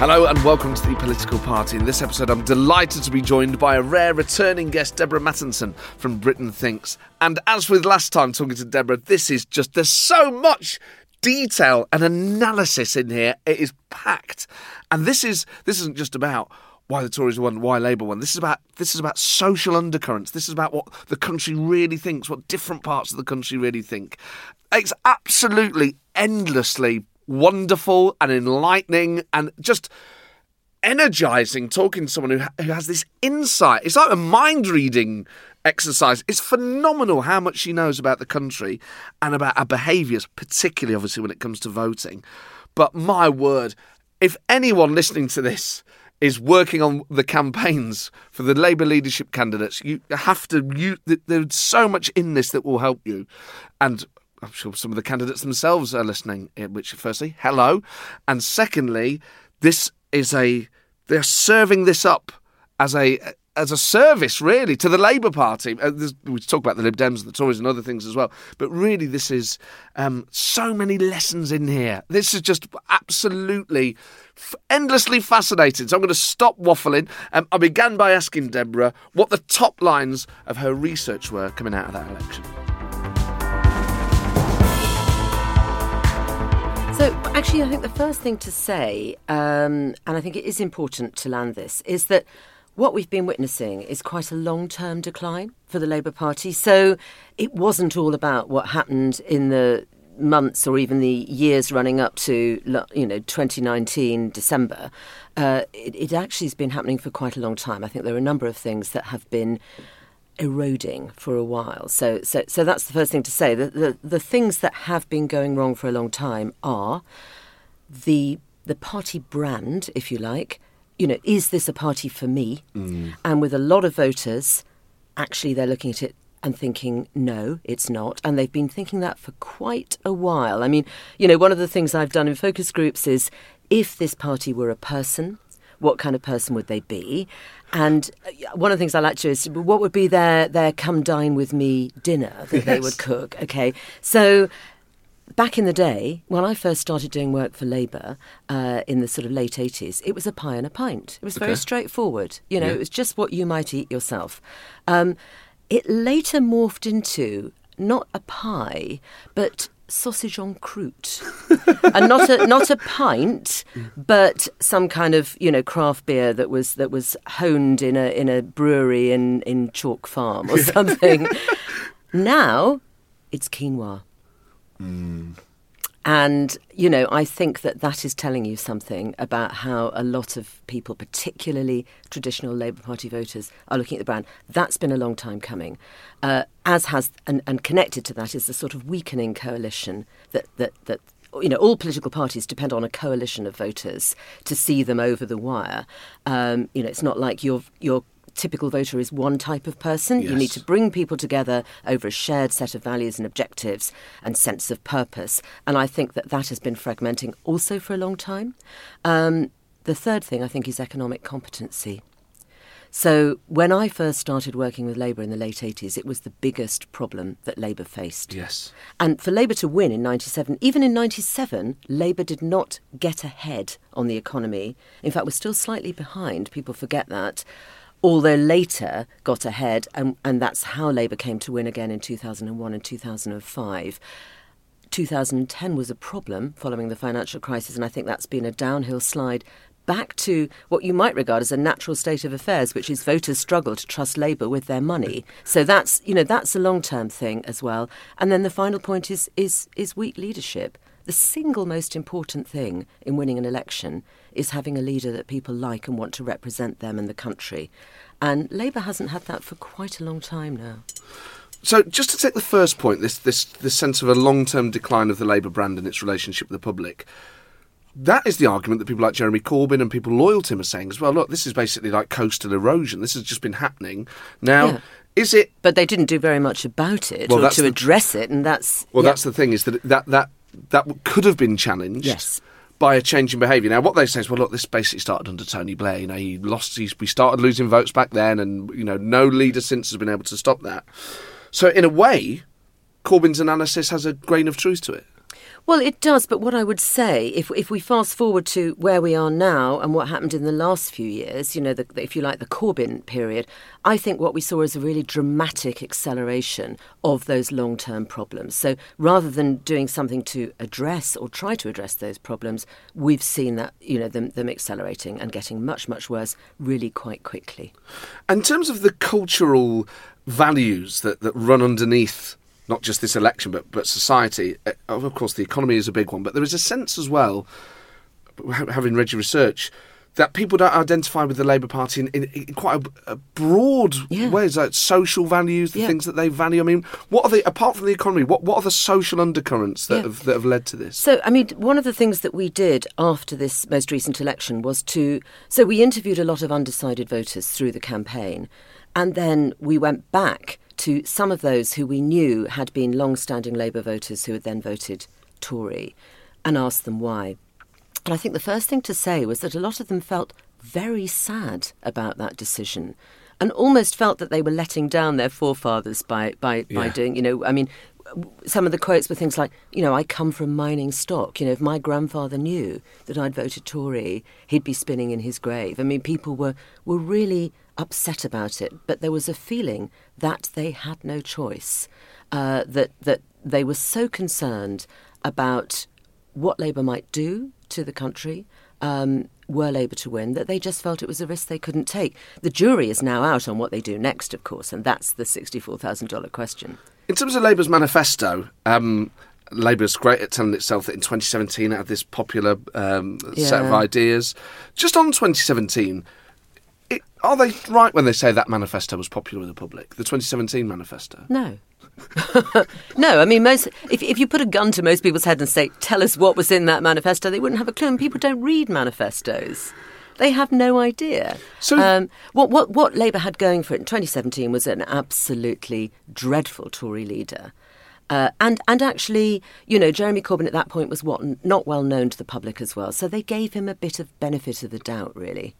Hello and welcome to the Political Party. In this episode, I'm delighted to be joined by a rare returning guest, Deborah Mattinson from Britain Thinks. And as with last time talking to Deborah, this is just, there's so much detail and analysis in here. It is packed. And this is, this isn't just about why the Tories won, why Labour won. This is about this is about social undercurrents. This is about what the country really thinks, what different parts of the country really think. It's absolutely endlessly wonderful and enlightening and just energizing talking to someone who, who has this insight. It's like a mind reading exercise. It's phenomenal how much she knows about the country and about our behaviours, particularly obviously when it comes to voting. But my word, if anyone listening to this is working on the campaigns for the Labour leadership candidates, you have to. You, there's so much in this that will help you, and I'm sure some of the candidates themselves are listening. eh, Which, firstly, hello, and secondly, this is a they're serving this up as a as a service, really, to the Labour Party. Uh, we talk about the Lib Dems and the Tories and other things as well, but really, this is um, so many lessons in here. This is just absolutely endlessly fascinating. So I'm going to stop waffling. Um, I began by asking Deborah what the top lines of her research were coming out of that election. So, actually, I think the first thing to say, um, and I think it is important to land this, is that what we've been witnessing is quite a long term decline for the Labour Party. So, it wasn't all about what happened in the months or even the years running up to you know 2019 December uh, it, it actually has been happening for quite a long time I think there are a number of things that have been eroding for a while. So, so, so that's the first thing to say. The, the, the things that have been going wrong for a long time are the the party brand, if you like. You know, is this a party for me? Mm. And with a lot of voters, actually, they're looking at it and thinking, no, it's not. And they've been thinking that for quite a while. I mean, you know, one of the things I've done in focus groups is if this party were a person, what kind of person would they be? And uh, one of the things I like to is what would be their their come dine with me dinner that they would cook. Okay, so back in the day when I first started doing work for Labour uh, in the sort of late eighties, it was a pie and a pint. It was very Okay. straightforward. You know, Yeah. it was just what you might eat yourself. Um, it later morphed into not a pie, but sausage en croûte, and not a not a pint, but some kind of you know craft beer that was that was honed in a in a brewery in in Chalk Farm or something. now, it's quinoa. Mm. And, you know, I think that that is telling you something about how a lot of people, particularly traditional Labour Party voters, are looking at the brand. That's been a long time coming. Uh, as has, and, and connected to that is the sort of weakening coalition that, that, that, you know, all political parties depend on a coalition of voters to see them over the wire. Um, you know, it's not like your, your typical voter is one type of person. You need to bring people together over a shared set of values and objectives and sense of purpose. And I think that that has been fragmenting also for a long time. Um, the third thing I think is economic competency. So when I first started working with Labour in the late 80s, it was the biggest problem that Labour faced. Yes. And for Labour to win in 97, even in 97, Labour did not get ahead on the economy. In fact, we're still slightly behind. People forget that. Although later got ahead, and, and that's how Labour came to win again in 2001 and 2005. 2010 was a problem following the financial crisis, and I think that's been a downhill slide back to what you might regard as a natural state of affairs, which is voters struggle to trust Labour with their money. So that's you know that's a long term thing as well. And then the final point is is is weak leadership. The single most important thing in winning an election is having a leader that people like and want to represent them and the country. And Labour hasn't had that for quite a long time now. So, just to take the first point, this this this sense of a long term decline of the Labour brand and its relationship with the public. that is the argument that people like Jeremy Corbyn and people loyal to him are saying as well. Look, this is basically like coastal erosion. This has just been happening. Now, Yeah. is it But they didn't do very much about it Well, or to the- address it, and that's Well, yeah. that's the thing is that that that that could have been challenged. Yes. By a change in behaviour. Now, what they say is, well, look, this basically started under Tony Blair. You know, he lost. He's, we started losing votes back then, and you know, no leader since has been able to stop that. So, in a way, Corbyn's analysis has a grain of truth to it. Well, it does, but what I would say, if if we fast forward to where we are now and what happened in the last few years, you know, the, if you like, the Corbyn period, I think what we saw is a really dramatic acceleration of those long term problems. So rather than doing something to address or try to address those problems, we've seen that, you know, them, them accelerating and getting much, much worse really quite quickly. In terms of the cultural values that, that run underneath not just this election but, but society, uh, of course, the economy is a big one, but there is a sense as well, having read your research, that people don't identify with the Labour Party in, in, in quite a, a broad Yeah. ways, like social values, the Yeah. things that they value. I mean, what are the apart from the economy? What what are the social undercurrents that Yeah. have that have led to this? So, I mean, one of the things that we did after this most recent election was to. So, we interviewed a lot of undecided voters through the campaign, and then we went back to some of those who we knew had been long standing Labour voters who had then voted Tory and asked them why. And I think the first thing to say was that a lot of them felt very sad about that decision and almost felt that they were letting down their forefathers by, by, by doing, you know, I mean, some of the quotes were things like, you know, I come from mining stock. You know, if my grandfather knew that I'd voted Tory, he'd be spinning in his grave. I mean, people were, were really upset about it, but there was a feeling that they had no choice, uh, that, that they were so concerned about what Labour might do to the country um, were Labour to win, that they just felt it was a risk they couldn't take. The jury is now out on what they do next, of course, and that's the $64,000 question. In terms of Labour's manifesto, um, Labour's great at telling itself that in 2017 it had this popular um, set of ideas. Just on 2017, it, are they right when they say that manifesto was popular with the public? The 2017 manifesto? No. no, I mean, most if, if you put a gun to most people's head and say, tell us what was in that manifesto, they wouldn't have a clue. And people don't read manifestos. They have no idea. So- um, what, what, what Labour had going for it in 2017 was an absolutely dreadful Tory leader. Uh, and and actually, you know, Jeremy Corbyn at that point was what not well known to the public as well. So they gave him a bit of benefit of the doubt, really.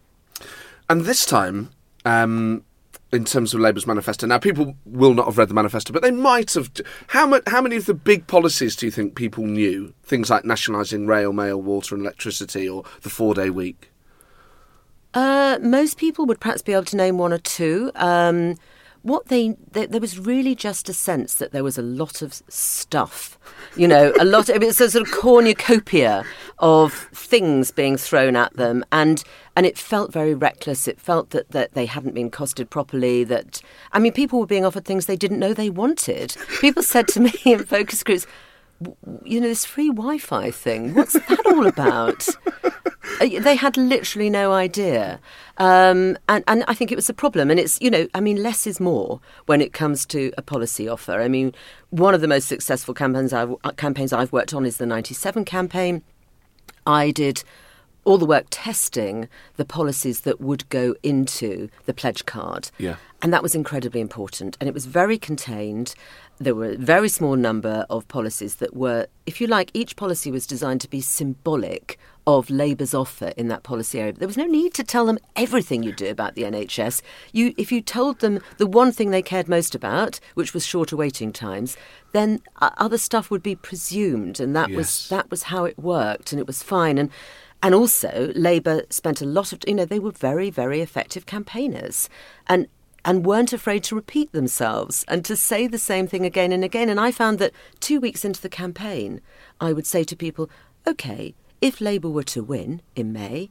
And this time, um, in terms of Labour's manifesto, now people will not have read the manifesto, but they might have. How, how many of the big policies do you think people knew? Things like nationalising rail, mail, water, and electricity, or the four day week? Uh, most people would perhaps be able to name one or two. Um, what they, there there was really just a sense that there was a lot of stuff, you know, a lot. It was a sort of cornucopia of things being thrown at them, and and it felt very reckless. It felt that that they hadn't been costed properly. That I mean, people were being offered things they didn't know they wanted. People said to me in focus groups. You know, this free Wi Fi thing, what's that all about? Uh, they had literally no idea. Um, and, and I think it was a problem. And it's, you know, I mean, less is more when it comes to a policy offer. I mean, one of the most successful campaigns I've, uh, campaigns I've worked on is the 97 campaign. I did all the work testing the policies that would go into the pledge card. Yeah. And that was incredibly important. And it was very contained. There were a very small number of policies that were, if you like, each policy was designed to be symbolic of Labour's offer in that policy area. There was no need to tell them everything you do about the NHS. You, if you told them the one thing they cared most about, which was shorter waiting times, then other stuff would be presumed, and that Yes. was that was how it worked, and it was fine. And and also, Labour spent a lot of, you know, they were very, very effective campaigners and, and weren't afraid to repeat themselves and to say the same thing again and again. And I found that two weeks into the campaign, I would say to people, OK, if Labour were to win in May,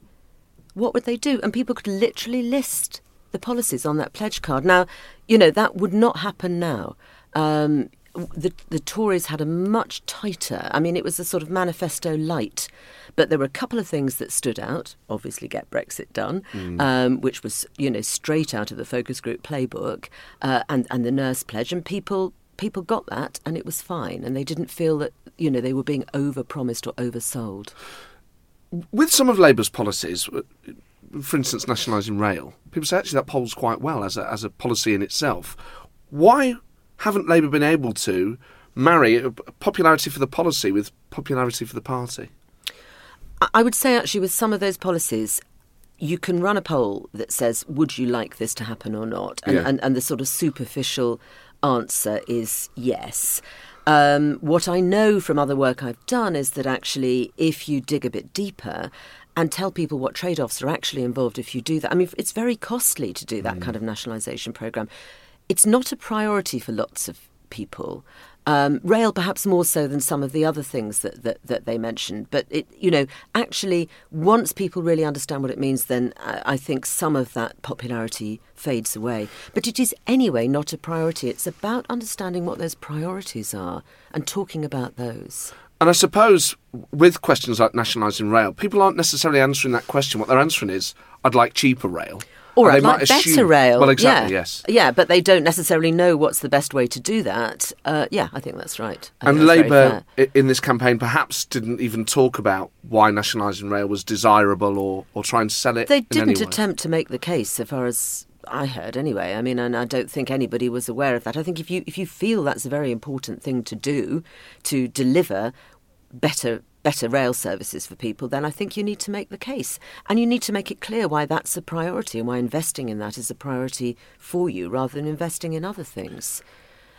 what would they do? And people could literally list the policies on that pledge card. Now, you know, that would not happen now. Um, the, the Tories had a much tighter, I mean, it was a sort of manifesto light, but there were a couple of things that stood out. Obviously, get Brexit done, um, which was, you know, straight out of the focus group playbook, uh, and, and the nurse pledge. And people people got that, and it was fine. And they didn't feel that, you know, they were being over promised or oversold. with some of Labour's policies, uh, for instance, nationalising rail, people say actually that polls quite well as a, as a policy in itself. Why haven't Labour been able to marry popularity for the policy with popularity for the party? I would say actually with some of those policies, you can run a poll that says, would you like this to happen or not? And, Yeah. and, and the sort of superficial answer is yes. Um, what I know from other work I've done is that actually, if you dig a bit deeper and tell people what trade offs are actually involved if you do that, I mean, it's very costly to do that kind of nationalisation programme. It's not a priority for lots of people. Um, rail, perhaps more so than some of the other things that, that, that they mentioned. But it, you know, actually, once people really understand what it means, then I, I think some of that popularity fades away. But it is anyway not a priority. It's about understanding what those priorities are and talking about those. And I suppose with questions like nationalising rail, people aren't necessarily answering that question. What they're answering is, I'd like cheaper rail. Or And I'd like better assume- rail. Well, exactly, yeah. yes. Yeah, but they don't necessarily know what's the best way to do that. Uh, yeah, I think that's right. I And think that's very Labour in this campaign perhaps didn't even talk about why nationalising rail was desirable or, or try and sell it. They didn't attempt to make the case, so far as I heard, anyway. I mean, and I don't think anybody was aware of that. I think if you if you feel that's a very important thing to do, to deliver better better rail services for people, then I think you need to make the case, and you need to make it clear why that's a priority and why investing in that is a priority for you, rather than investing in other things.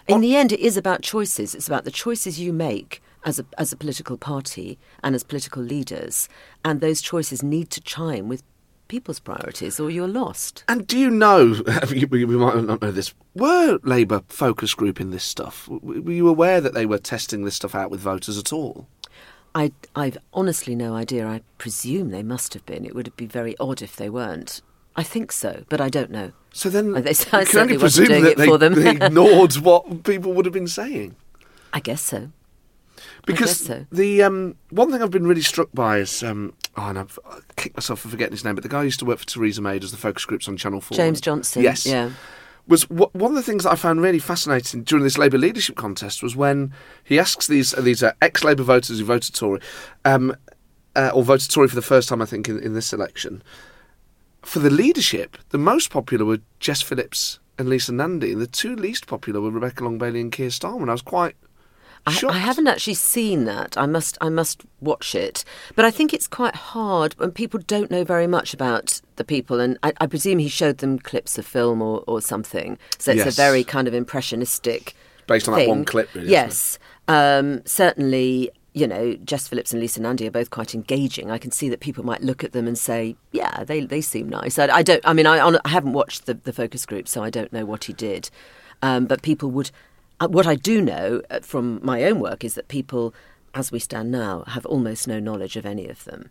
In the end, it is about choices. It's about the choices you make as a, as a political party and as political leaders, and those choices need to chime with people's priorities, or you're lost. And do you know, we we might not know this, were Labour focus group in this stuff? Were you aware that they were testing this stuff out with voters at all? I, I've honestly no idea. I presume they must have been. It would be very odd if they weren't. I think so, but I don't know. So then they- I can only presume that they, they ignored what people would have been saying. I guess so. Because guess so. the um, one thing I've been really struck by is, um, oh, and I've I kicked myself for forgetting his name, but the guy who used to work for Theresa May as the focus groups on Channel 4. James Johnson. Yes. Yeah. Was wh- one of the things that I found really fascinating during this Labour leadership contest was when he asks these these uh, ex Labour voters who voted Tory, um, uh, or voted Tory for the first time, I think, in, in this election. For the leadership, the most popular were Jess Phillips and Lisa Nandy, and the two least popular were Rebecca Long Bailey and Keir Starmer. And I was quite I. I haven't actually seen that. I must I must watch it. But I think it's quite hard when people don't know very much about the people and I, I presume he showed them clips of film or, or something. So it's Yes. a very kind of impressionistic Based on that one clip, really, Yes. Um, certainly you know, Jess Phillips and Lisa Nandy are both quite engaging. I can see that people might look at them and say, "Yeah, they they seem nice." I, I don't. I mean, I, I haven't watched the, the focus group, so I don't know what he did. Um, but people would. Uh, what I do know uh, from my own work is that people, as we stand now, have almost no knowledge of any of them.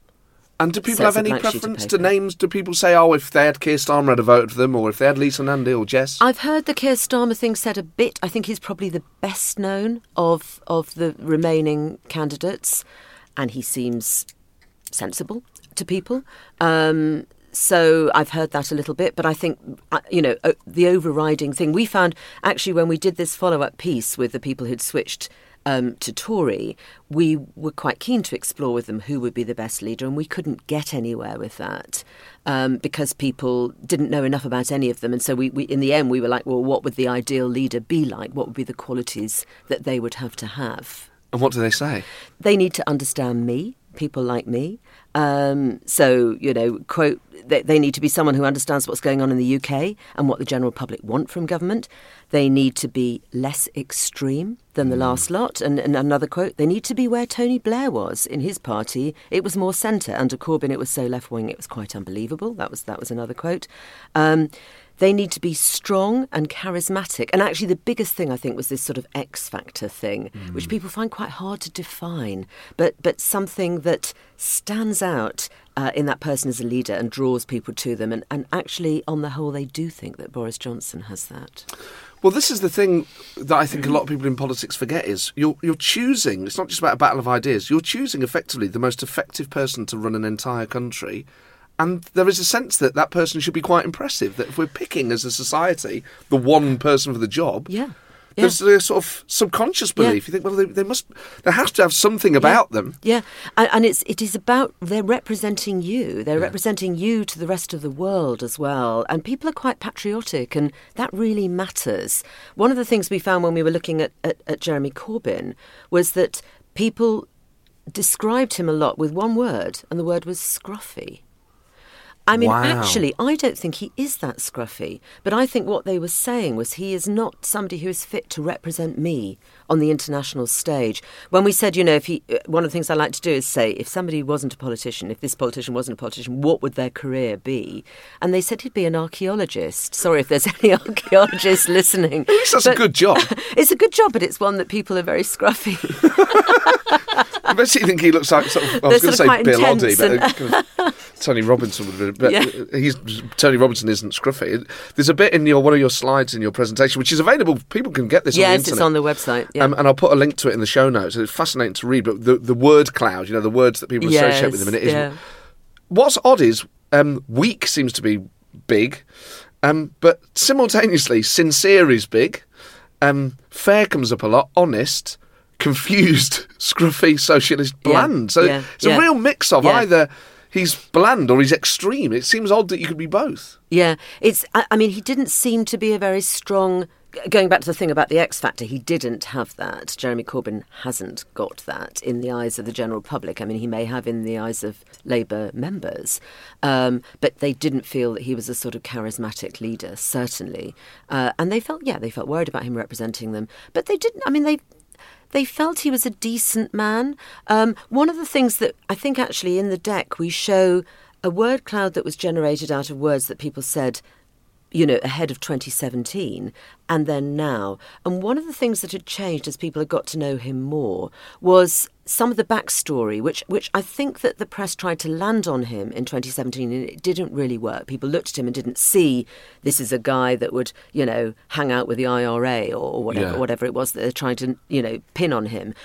And do people So have any blank sheet of preference to names? Do people say, oh, if they had Keir Starmer, I'd have voted for them, or if they had Lisa Nandy or Jess? I've heard the Keir Starmer thing said a bit. I think he's probably the best known of of the remaining candidates, and he seems sensible to people. Um, so I've heard that a little bit, but I think uh, you know uh, the overriding thing we found actually when we did this follow up piece with the people who'd switched. Um, to Tory, we were quite keen to explore with them who would be the best leader, and we couldn't get anywhere with that um, because people didn't know enough about any of them. And so, we, we, in the end, we were like, well, what would the ideal leader be like? What would be the qualities that they would have to have? and what do they say? they need to understand me, people like me. Um, so, you know, quote, they, they need to be someone who understands what's going on in the UK and what the general public want from government. They need to be less extreme than the last lot. And, and another quote, they need to be where Tony Blair was in his party. It was more centre. Under Corbyn, it was so left wing, it was quite unbelievable. That was, that was another quote. Um, they need to be strong and charismatic. And actually, the biggest thing I think was this sort of X factor thing, which people find quite hard to define, but but something that stands out uh, in that person as a leader and draws people to them. And, and actually, on the whole, they do think that Boris Johnson has that. Well, this is the thing that I think a lot of people in politics forget is you're you're choosing. It's not just about a battle of ideas. You're choosing effectively the most effective person to run an entire country, and there is a sense that that person should be quite impressive. That if we're picking as a society the one person for the job, Yeah. there's a sort of subconscious belief. You think, well, they, they must, there has to have something about them. Yeah, and, and it's it is about they're representing you. They're representing you to the rest of the world as well. And people are quite patriotic, and that really matters. One of the things we found when we were looking at, at, at Jeremy Corbyn was that people described him a lot with one word, and the word was scruffy. I mean, Wow. actually, I don't think he is that scruffy, but I think what they were saying was he is not somebody who is fit to represent me on the international stage. When we said, you know, if he, uh, one of the things I like to do is say, if somebody wasn't a politician, if this politician wasn't a politician, what would their career be? And they said he'd be an archaeologist. Sorry if there's any archaeologists listening. At least that's a good job. It's a good job, but it's one that people are very scruffy. I bet you think he looks like sort of, I was going to say Bill Oddie, but and- kind of Tony Robinson would have been. But Yeah. he's Tony Robinson isn't scruffy. There's a bit in your one of your slides in your presentation, which is available. People can get this. on the yes, internet. it's on the website. Yeah. Um, and I'll put a link to it in the show notes. It's fascinating to read, but the, the word cloud, you know, the words that people associate with Yes, them, and it is. yeah. What's odd is um, weak seems to be big, um, but simultaneously sincere is big. Um, fair comes up a lot. Honest, confused, scruffy, socialist, Yeah, bland. So yeah, it's a yeah. real mix of Yeah. either he's bland or he's extreme. It seems odd that you could be both. Yeah, it's. I, I mean, he didn't seem to be a very strong. Going back to the thing about the X Factor, he didn't have that. Jeremy Corbyn hasn't got that in the eyes of the general public. I mean, he may have in the eyes of Labour members, um, but they didn't feel that he was a sort of charismatic leader, certainly. Uh, and they felt, yeah, they felt worried about him representing them. But they didn't. I mean, they they felt he was a decent man. Um, one of the things that I think actually in the deck we show a word cloud that was generated out of words that people said, you know, ahead of 2017 and then now. And one of the things that had changed as people had got to know him more was some of the backstory, which which I think that the press tried to land on him in 2017, and it didn't really work. People looked at him and didn't see this is a guy that would, you know, hang out with the IRA or, whatever, Yeah. whatever it was that they're trying to, you know, pin on him.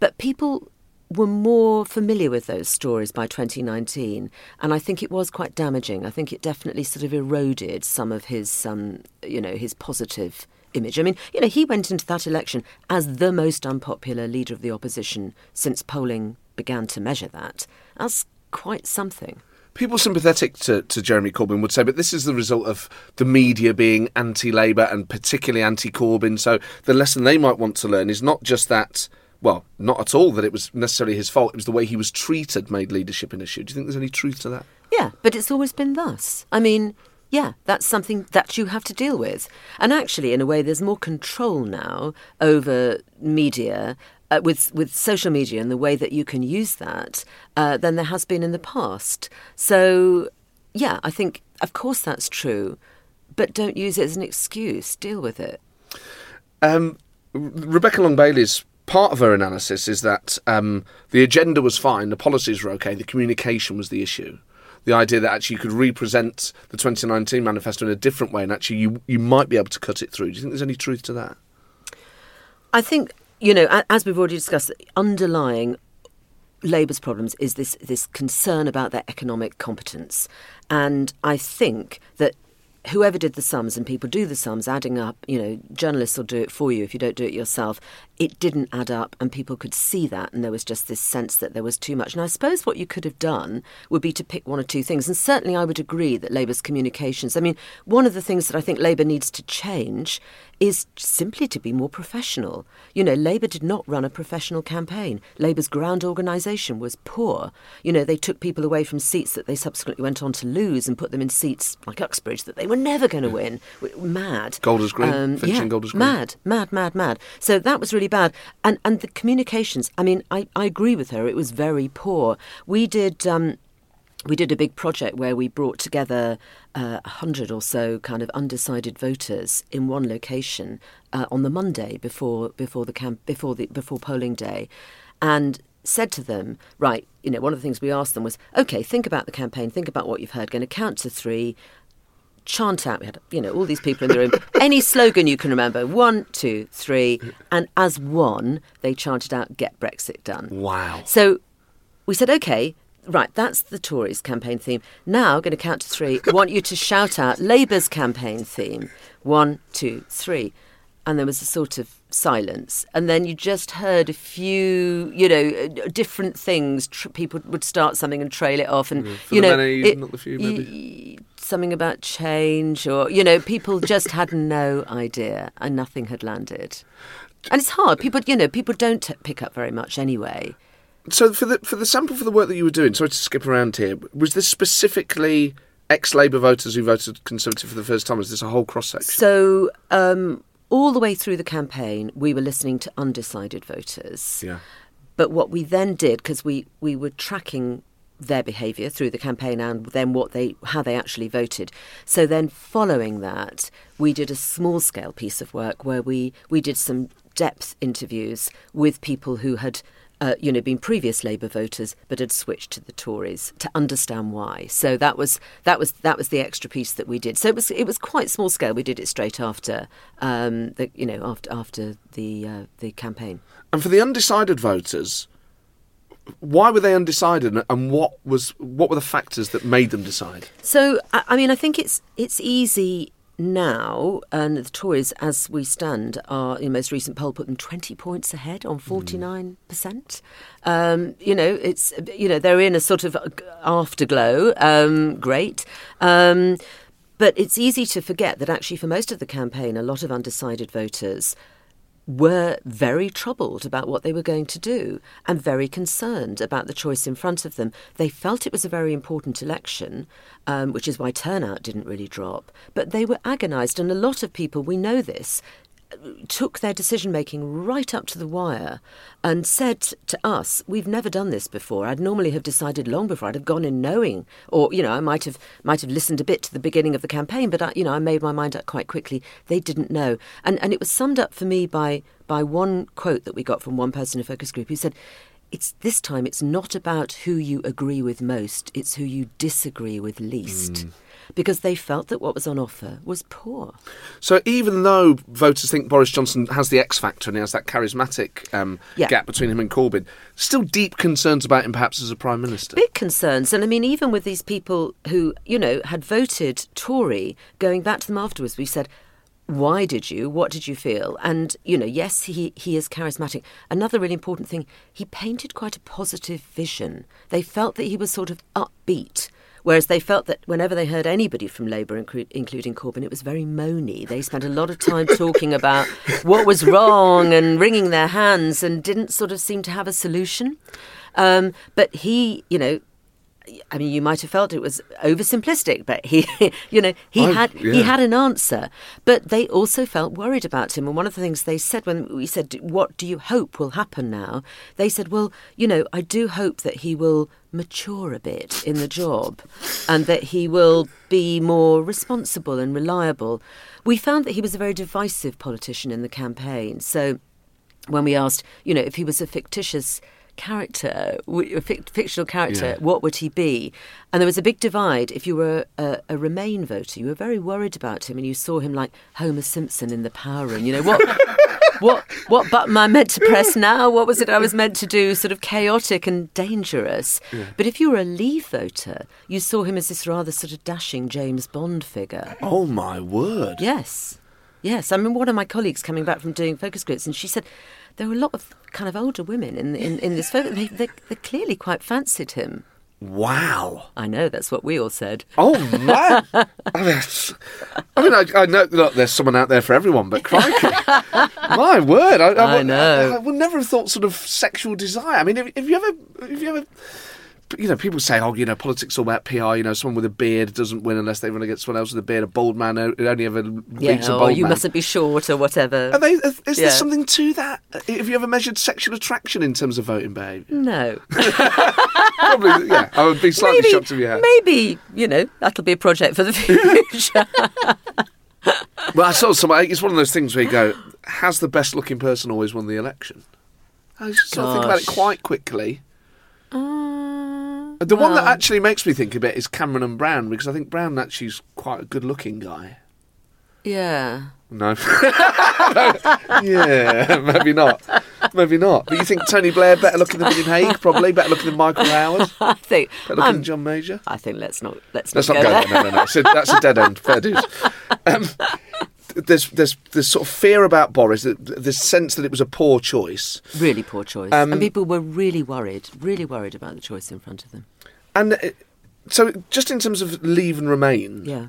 But people were more familiar with those stories by 2019, and I think it was quite damaging. I think it definitely sort of eroded some of his, um, you know, his positive image. I mean, you know, he went into that election as the most unpopular leader of the opposition since polling began to measure that. That's quite something. People sympathetic to, to Jeremy Corbyn would say, but this is the result of the media being anti Labour and particularly anti Corbyn. So the lesson they might want to learn is not just that, well, not at all that it was necessarily his fault, it was the way he was treated made leadership an issue. Do you think there's any truth to that? Yeah, but it's always been thus. I mean, yeah, that's something that you have to deal with. And actually, in a way, there's more control now over media. Uh, with with social media and the way that you can use that uh, than there has been in the past. So, yeah, I think of course that's true, but don't use it as an excuse. Deal with it. Um, Rebecca Long Bailey's part of her analysis is that um, the agenda was fine, the policies were okay, the communication was the issue. The idea that actually you could represent the 2019 manifesto in a different way and actually you, you might be able to cut it through. Do you think there's any truth to that? I think you know, as we've already discussed, underlying Labour's problems is this this concern about their economic competence, and I think that whoever did the sums and people do the sums, adding up, you know, journalists will do it for you if you don't do it yourself. It didn't add up, and people could see that, and there was just this sense that there was too much. And I suppose what you could have done would be to pick one or two things, and certainly I would agree that Labour's communications. I mean, one of the things that I think Labour needs to change is simply to be more professional. You know, Labour did not run a professional campaign. Labour's ground organisation was poor. You know, they took people away from seats that they subsequently went on to lose and put them in seats like Uxbridge that they were never going to win. Mad. Golders Green, Um, Finch yeah, Golders Green. Mad, mad, mad, mad. So that was really bad. And and the communications. I mean, I, I agree with her. It was very poor. We did. Um, we did a big project where we brought together uh, a hundred or so kind of undecided voters in one location uh, on the Monday before before the camp before the before polling day, and said to them, right, you know, one of the things we asked them was, okay, think about the campaign, think about what you've heard, going to count to three, chant out. We had, you know, all these people in the room. Any slogan you can remember. One, two, three. And as one, they chanted out, get Brexit done. Wow. So we said, okay, right, that's the Tories' campaign theme. Now, going to count to three. I want you to shout out Labour's campaign theme. One, two, three. and there was a sort of silence, and then you just heard a few, you know, uh, different things. Tr- people would start something and trail it off, and For you know, the few, y- something about change, or you know, people just had no idea, and nothing had landed. And it's hard. People, you know, people don't t- pick up very much anyway. So for the for the sample for the work that you were doing, sorry to skip around here, was this specifically ex-Labour voters who voted Conservative for the first time? Was this a whole cross section? So, um, all the way through the campaign, we were listening to undecided voters. Yeah. But what we then did, because we, we were tracking their behaviour through the campaign and then what they how they actually voted. So then following that, we did a small scale piece of work where we, we did some depth interviews with people who had uh, you know, been previous Labour voters, but had switched to the Tories to understand why. So that was that was that was the extra piece that we did. So it was it was quite small scale. We did it straight after, um, the, you know, after after the uh, the campaign. And for the undecided voters, why were they undecided, and what was what were the factors that made them decide? So I, mean, I think it's it's easy now, and the Tories, as we stand, are in the most recent poll put them twenty points ahead on forty nine percent. Um, you know, it's you know they're in a sort of afterglow. Um, great. Um, but it's easy to forget that actually, for most of the campaign, a lot of undecided voters were very troubled about what they were going to do and very concerned about the choice in front of them. They felt it was a very important election, um, which is why turnout didn't really drop, but they were agonised. And a lot of people, we know this, took their decision making right up to the wire and said to us, "We've never done this before. I'd normally have decided long before. I'd have gone in knowing, or you know, I might have might have listened a bit to the beginning of the campaign, but I, you know, I made my mind up quite quickly. They didn't know, and and it was summed up for me by by one quote that we got from one person in a focus group who said." It's this time. It's not about who you agree with most. It's who you disagree with least, hmm. Because they felt that what was on offer was poor. So even though voters think Boris Johnson has the X factor and he has that charismatic um, Yeah. gap between him and Corbyn, still deep concerns about him perhaps as a prime minister. big concerns. And I mean, even with these people who, you know, had voted Tory, going back to them afterwards, we said, why did you? What did you feel? And, you know, yes, he, he is charismatic. Another really important thing, he painted quite a positive vision. They felt that he was sort of upbeat. Whereas they felt that whenever they heard anybody from Labour, inclu- including Corbyn, it was very moany. They spent a lot of time talking about what was wrong and wringing their hands and didn't sort of seem to have a solution. Um, but he, you know, I mean, you might have felt it was oversimplistic, but he, you know, he I- had he had an answer. But they also felt worried about him. And one of the things they said when we said, "What do you hope will happen now?" They said, "Well, you know, I do hope that he will mature a bit in the job, and that he will be more responsible and reliable." We found that he was a very divisive politician in the campaign. So when we asked, you know, if he was a fictitious character, a fic- fictional character, Yeah. what would he be? And there was a big divide. If you were a, a Remain voter, you were very worried about him, and you saw him like Homer Simpson in the Power Room. You know what? what what button am I meant to press now? What was it I was meant to do? Sort of chaotic and dangerous. But if you were a Leave voter, you saw him as this rather sort of dashing James Bond figure. Oh my word! Yes. Yes. I mean, one of my colleagues coming back from doing focus groups, and she said there were a lot of kind of older women in, in, in this focus. They, they, they clearly quite fancied him. Wow. I know, that's what we all said. Oh man! I mean, I, mean, I, I know that there's someone out there for everyone, but crikey, my word! I, I would- know. I, would never have thought sort of sexual desire. I mean, have, have you ever, have you ever, you know, people say, oh, you know, politics all about PR. You know, someone with a beard doesn't win unless they run against someone else with a beard. A bald man only ever beats Yeah, a or bald you man. mustn't be short or whatever. Are they, is there something to that? Have you ever measured sexual attraction in terms of voting behaviour? no. Probably, yeah. I would be slightly maybe, shocked if you had. maybe, you know, that'll be a project for the future. Well, I saw some. It's one of those things where you go, has the best looking person always won the election? I just sort of think about it quite quickly. Uh, The one that actually makes me think a bit is Cameron and Brown because I think Brown actually is quite a good looking guy. Yeah. No. yeah, maybe not. Maybe not. But you think Tony Blair better looking than William Hague, probably better looking than Michael Howard, I think. better looking um, than John Major. I think let's not let's, Let's not go there. there. No, no, no. It's a, that's a dead end. Fair dues. Um, there's there's there's sort of fear about Boris, this sense that it was a poor choice. Really poor choice, Um, and people were really worried, really worried about the choice in front of them. And uh, so, just in terms of leave and remain, Yeah.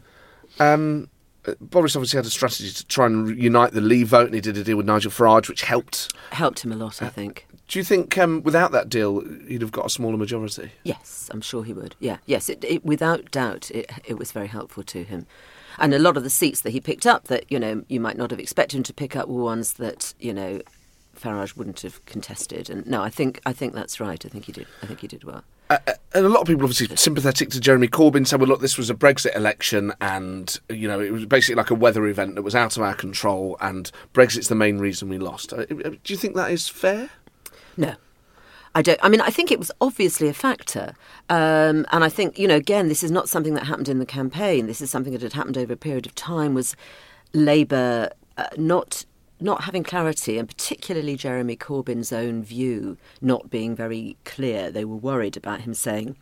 um, uh, Boris obviously had a strategy to try and unite the Leave vote, and he did a deal with Nigel Farage, which helped. Helped him a lot, I think. Do you think um, without that deal, he'd have got a smaller majority? Yes, I'm sure he would. Yeah, yes, it, it, without doubt, it, it was very helpful to him. And a lot of the seats that he picked up that, you know, you might not have expected him to pick up were ones that, you know, Farage wouldn't have contested. And no, I think I think that's right. I think he did. I think he did well. Uh, uh, and a lot of people obviously sympathetic to Jeremy Corbyn said, well, look, this was a Brexit election and, you know, it was basically like a weather event that was out of our control and Brexit's the main reason we lost. Uh, do you think that is fair? No. I don't. I mean, I think it was obviously a factor, um, and I think you know, again, this is not something that happened in the campaign. This is something that had happened over a period of time. Was Labour uh, not not having clarity, and particularly Jeremy Corbyn's own view not being very clear? They were worried about him saying.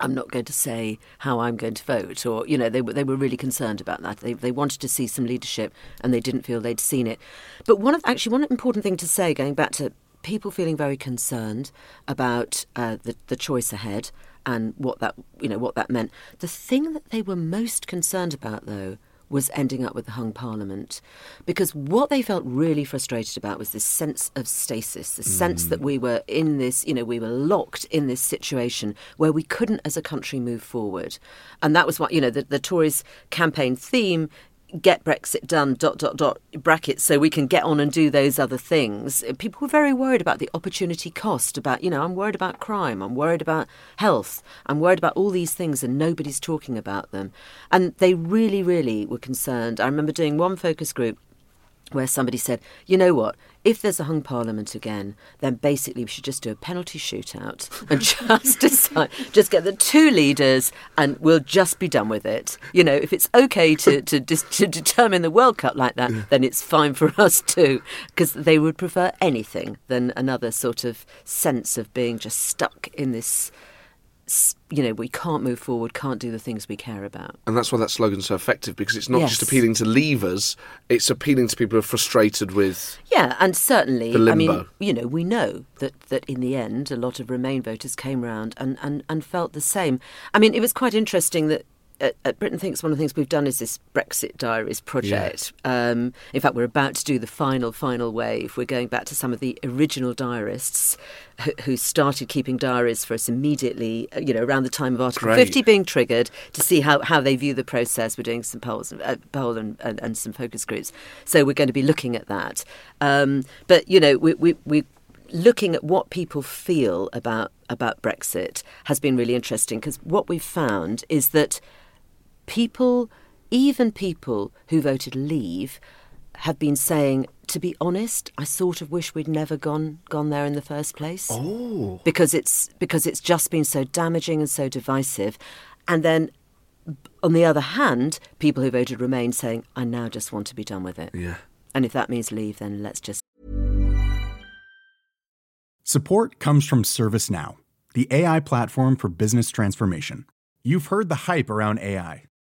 I'm not going to say how I'm going to vote, or you know, they were they were really concerned about that. They they wanted to see some leadership, and they didn't feel they'd seen it. But one of actually one important thing to say, going back to people feeling very concerned about uh, the the choice ahead and what that you know what that meant. The thing that they were most concerned about, though, was ending up with the hung parliament, because what they felt really frustrated about was this sense of stasis, the sense that we were in this, you know, we were locked in this situation where we couldn't, as a country, move forward, and that was what you know the, the Tories' campaign theme get Brexit done, dot, dot, dot, brackets, so we can get on and do those other things. Uh, people were very worried about the opportunity cost, about, you know, I'm worried about crime, I'm worried about health, I'm worried about all these things, and nobody's talking about them. And they really, really were concerned. I remember doing one focus group where somebody said, you know what, if there's a hung parliament again, then basically we should just do a penalty shootout and just decide, just get the two leaders and we'll just be done with it. You know, if it's okay to, to, to determine the World Cup like that, then it's fine for us too, because they would prefer anything than another sort of sense of being just stuck in this you know, we can't move forward, can't do the things we care about. And that's why that slogan's so effective because it's not Yes. just appealing to leavers, it's appealing to people who are frustrated with. Yeah, and certainly, The I mean, you know, we know that, that in the end, a lot of Remain voters came round and, and, and felt the same. I mean, it was quite interesting that at, at Britain Thinks, one of the things we've done is this Brexit Diaries project. Um, in fact, we're about to do the final, final wave. We're going back to some of the original diarists who, who started keeping diaries for us immediately, uh, you know, around the time of Article Great. 50 being triggered to see how, how they view the process. We're doing some polls, uh, poll and, and, and some focus groups. So we're going to be looking at that. Um, but, you know, we, we, we looking at what people feel about about Brexit has been really interesting because what we've found is that people, even people who voted Leave, have been saying, to be honest, I sort of wish we'd never gone gone there in the first place. Oh. Because it's because it's just been so damaging and so divisive. And then on the other hand, people who voted Remain saying, I now just want to be done with it. Yeah. And if that means leave, then let's just Support comes from ServiceNow, the AI platform for business transformation. You've heard the hype around AI.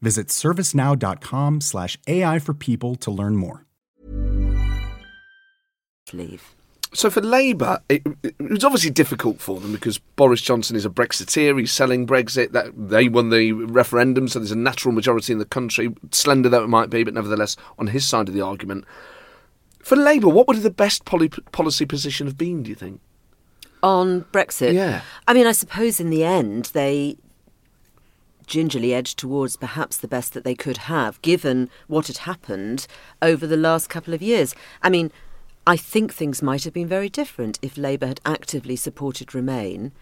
Visit servicenow.com slash AI for people to learn more. leave. So for Labour, it, it was obviously difficult for them because Boris Johnson is a Brexiteer. He's selling Brexit. That they won the referendum, so there's a natural majority in the country, slender though it might be, but nevertheless on his side of the argument. For Labour, what would the best poly- policy position have been? Do you think? On Brexit? Yeah. I mean, I suppose in the end they gingerly edged towards perhaps the best that they could have, given what had happened over the last couple of years. I mean, I think things might have been very different if Labour had actively supported Remain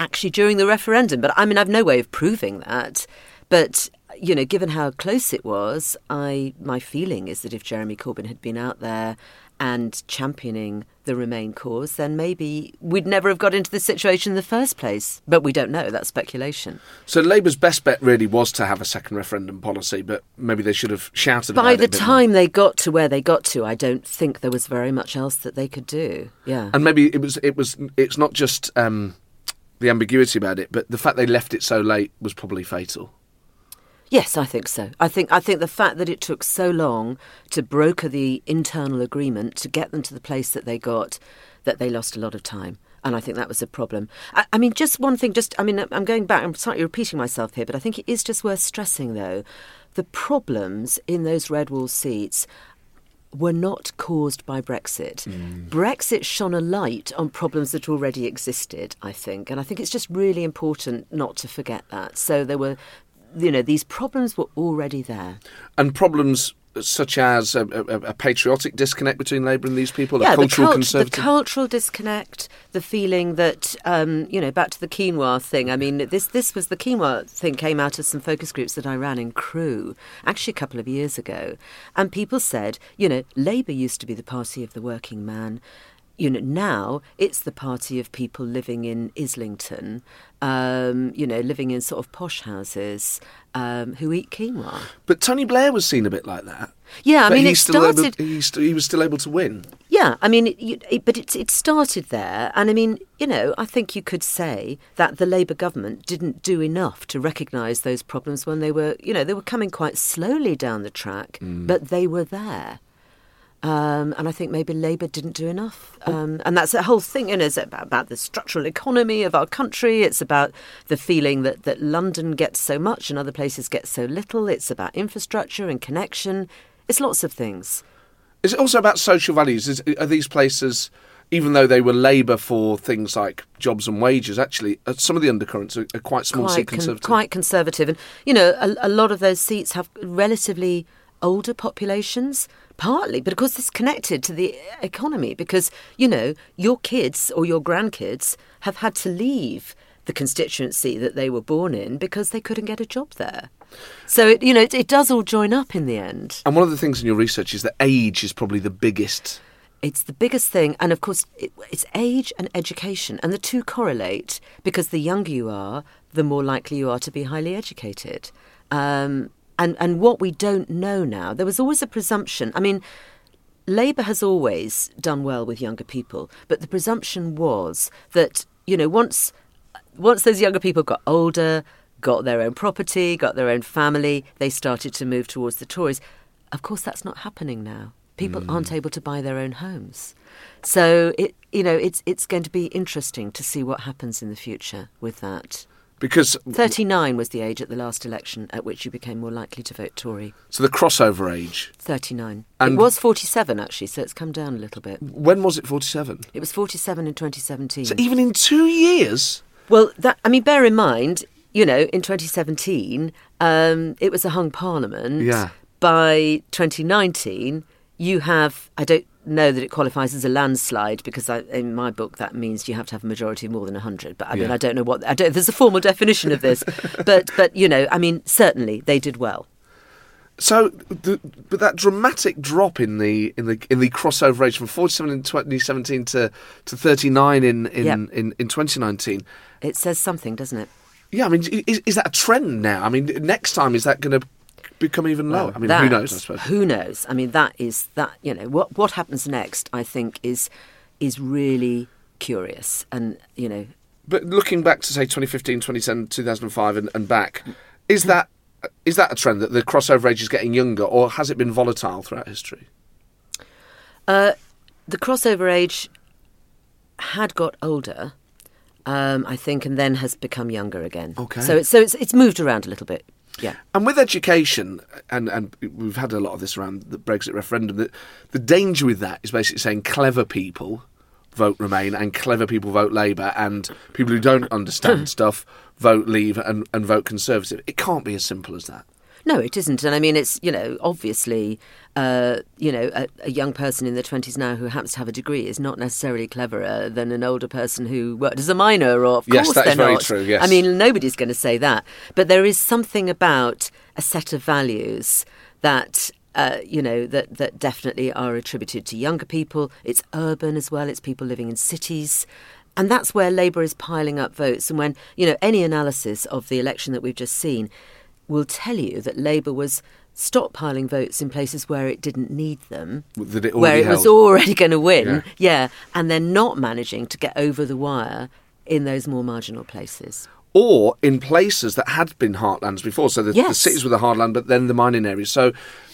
actually during the referendum. But I mean, I've no way of proving that. But you know, given how close it was, I my feeling is that if Jeremy Corbyn had been out there and championing the Remain cause, then maybe we'd never have got into this situation in the first place. But we don't know. That's speculation. So Labour's best bet really was to have a second referendum policy, but maybe they should have shouted. By about the time more. they got to where they got to, I don't think there was very much else that they could do. Yeah. and maybe it was it was it's not just um, the ambiguity about it, but the fact they left it so late was probably fatal. Yes, I think so. I think I think the fact that it took so long to broker the internal agreement to get them to the place that they got, that they lost a lot of time. And I think that was a problem. I, I mean, just one thing, just, I mean, I'm going back, I'm slightly repeating myself here, but I think it is just worth stressing, though, the problems in those red wall seats were not caused by Brexit. Mm. Brexit shone a light on problems that already existed, I think. And I think it's just really important not to forget that. So there were, you know, these problems were already there. And problems such as a, a, a patriotic disconnect between Labour and these people, a yeah, cultural the, cult- the cultural disconnect, the feeling that um, you know, back to the quinoa thing. I mean, this this was the quinoa thing came out of some focus groups that I ran in Crewe actually a couple of years ago, and people said, you know, Labour used to be the party of the working man. You know, now it's the party of people living in Islington, um, you know, living in sort of posh houses um, who eat quinoa. but Tony Blair was seen a bit like that. Yeah, I mean, it still able- he, st- he was still able to win. Yeah, I mean, it, it, but it, it started there. And I mean, you know, I think you could say that the Labour government didn't do enough to recognise those problems when they were, you know, they were coming quite slowly down the track, but they were there. Um, and I think maybe Labour didn't do enough. Um, and that's the whole thing, you know, it's about, about the structural economy of our country. It's about the feeling that, that London gets so much and other places get so little. It's about infrastructure and connection. It's lots of things. Is it also about social values? Is, are these places, even though they were Labour for things like jobs and wages, actually uh, some of the undercurrents are, are quite small seat quite, con- conservative? quite conservative. And, you know, a, a lot of those seats have relatively older populations, partly, but of course it's connected to the economy because, you know, your kids or your grandkids have had to leave the constituency that they were born in because they couldn't get a job there. So, it, you know, it, it does all join up in the end. And one of the things in your research is that age is probably the biggest. It's the biggest thing, and of course, it, it's age and education, and the two correlate because the younger you are, the more likely you are to be highly educated. Um, and and what we don't know now, there was always a presumption. I mean, Labour has always done well with younger people, but the presumption was that you know once once those younger people got older, got their own property, got their own family, they started to move towards the Tories. Of course, that's not happening now. People aren't mm. able to buy their own homes. So it, you know, it's it's going to be interesting to see what happens in the future with that. Because Thirty-nine was the age at the last election at which you became more likely to vote Tory. so the crossover age. Thirty-nine. And- it was forty-seven actually, so it's come down a little bit. When was it? Forty-seven. It was forty-seven in 2017. So even in two years, Well, that I mean, bear in mind, you know, in 2017, um, it was a hung parliament. Yeah. By 2019, you have I don't know that it qualifies as a landslide because I, in my book that means you have to have a majority of more than 100. But I mean, Yeah. I don't know what I don't. There's a formal definition of this, but but you know, I mean, certainly they did well. So, the, but that dramatic drop in the in the in the crossover age from 47 in 2017 to to 39 in in, Yeah. in, in 2019. It says something, doesn't it? Yeah, I mean, is, is that a trend now? I mean, next time is that going to become even lower? I mean, who knows? I suppose. Who knows? I mean, that is that. You know, what what happens next? I think is is really curious, and you know, But looking back to say 2015, 2010, 2005, and, and back, is that is that a trend that the crossover age is getting younger, or has it been volatile throughout history? Uh, the crossover age had got older, um, I think, and then has become younger again. Okay. So it's so it's it's moved around a little bit. Yeah. And with education, and, and we've had a lot of this around the Brexit referendum, that the danger with that is basically saying clever people vote Remain and clever people vote Labour, and people who don't understand stuff vote Leave and, and vote Conservative. It can't be as simple as that. No, it isn't. And I mean, it's, you know, obviously, uh, you know, a, a young person in their 20s now who happens to have a degree is not necessarily cleverer than an older person who worked as a miner, or of Yes, course that is they're very not. true, yes. I mean, nobody's going to say that. But there is something about a set of values that uh, you know, that, that definitely are attributed to younger people. It's urban as well, it's people living in cities. And that's where Labour is piling up votes. And when, you know, any analysis of the election that we've just seen will tell you that Labour was stockpiling votes in places where it didn't need them, it where it held. was already going to win, Yeah. yeah, and then not managing to get over the wire in those more marginal places. or in places that had been heartlands before. So the, the cities were the heartland, but then the mining areas. So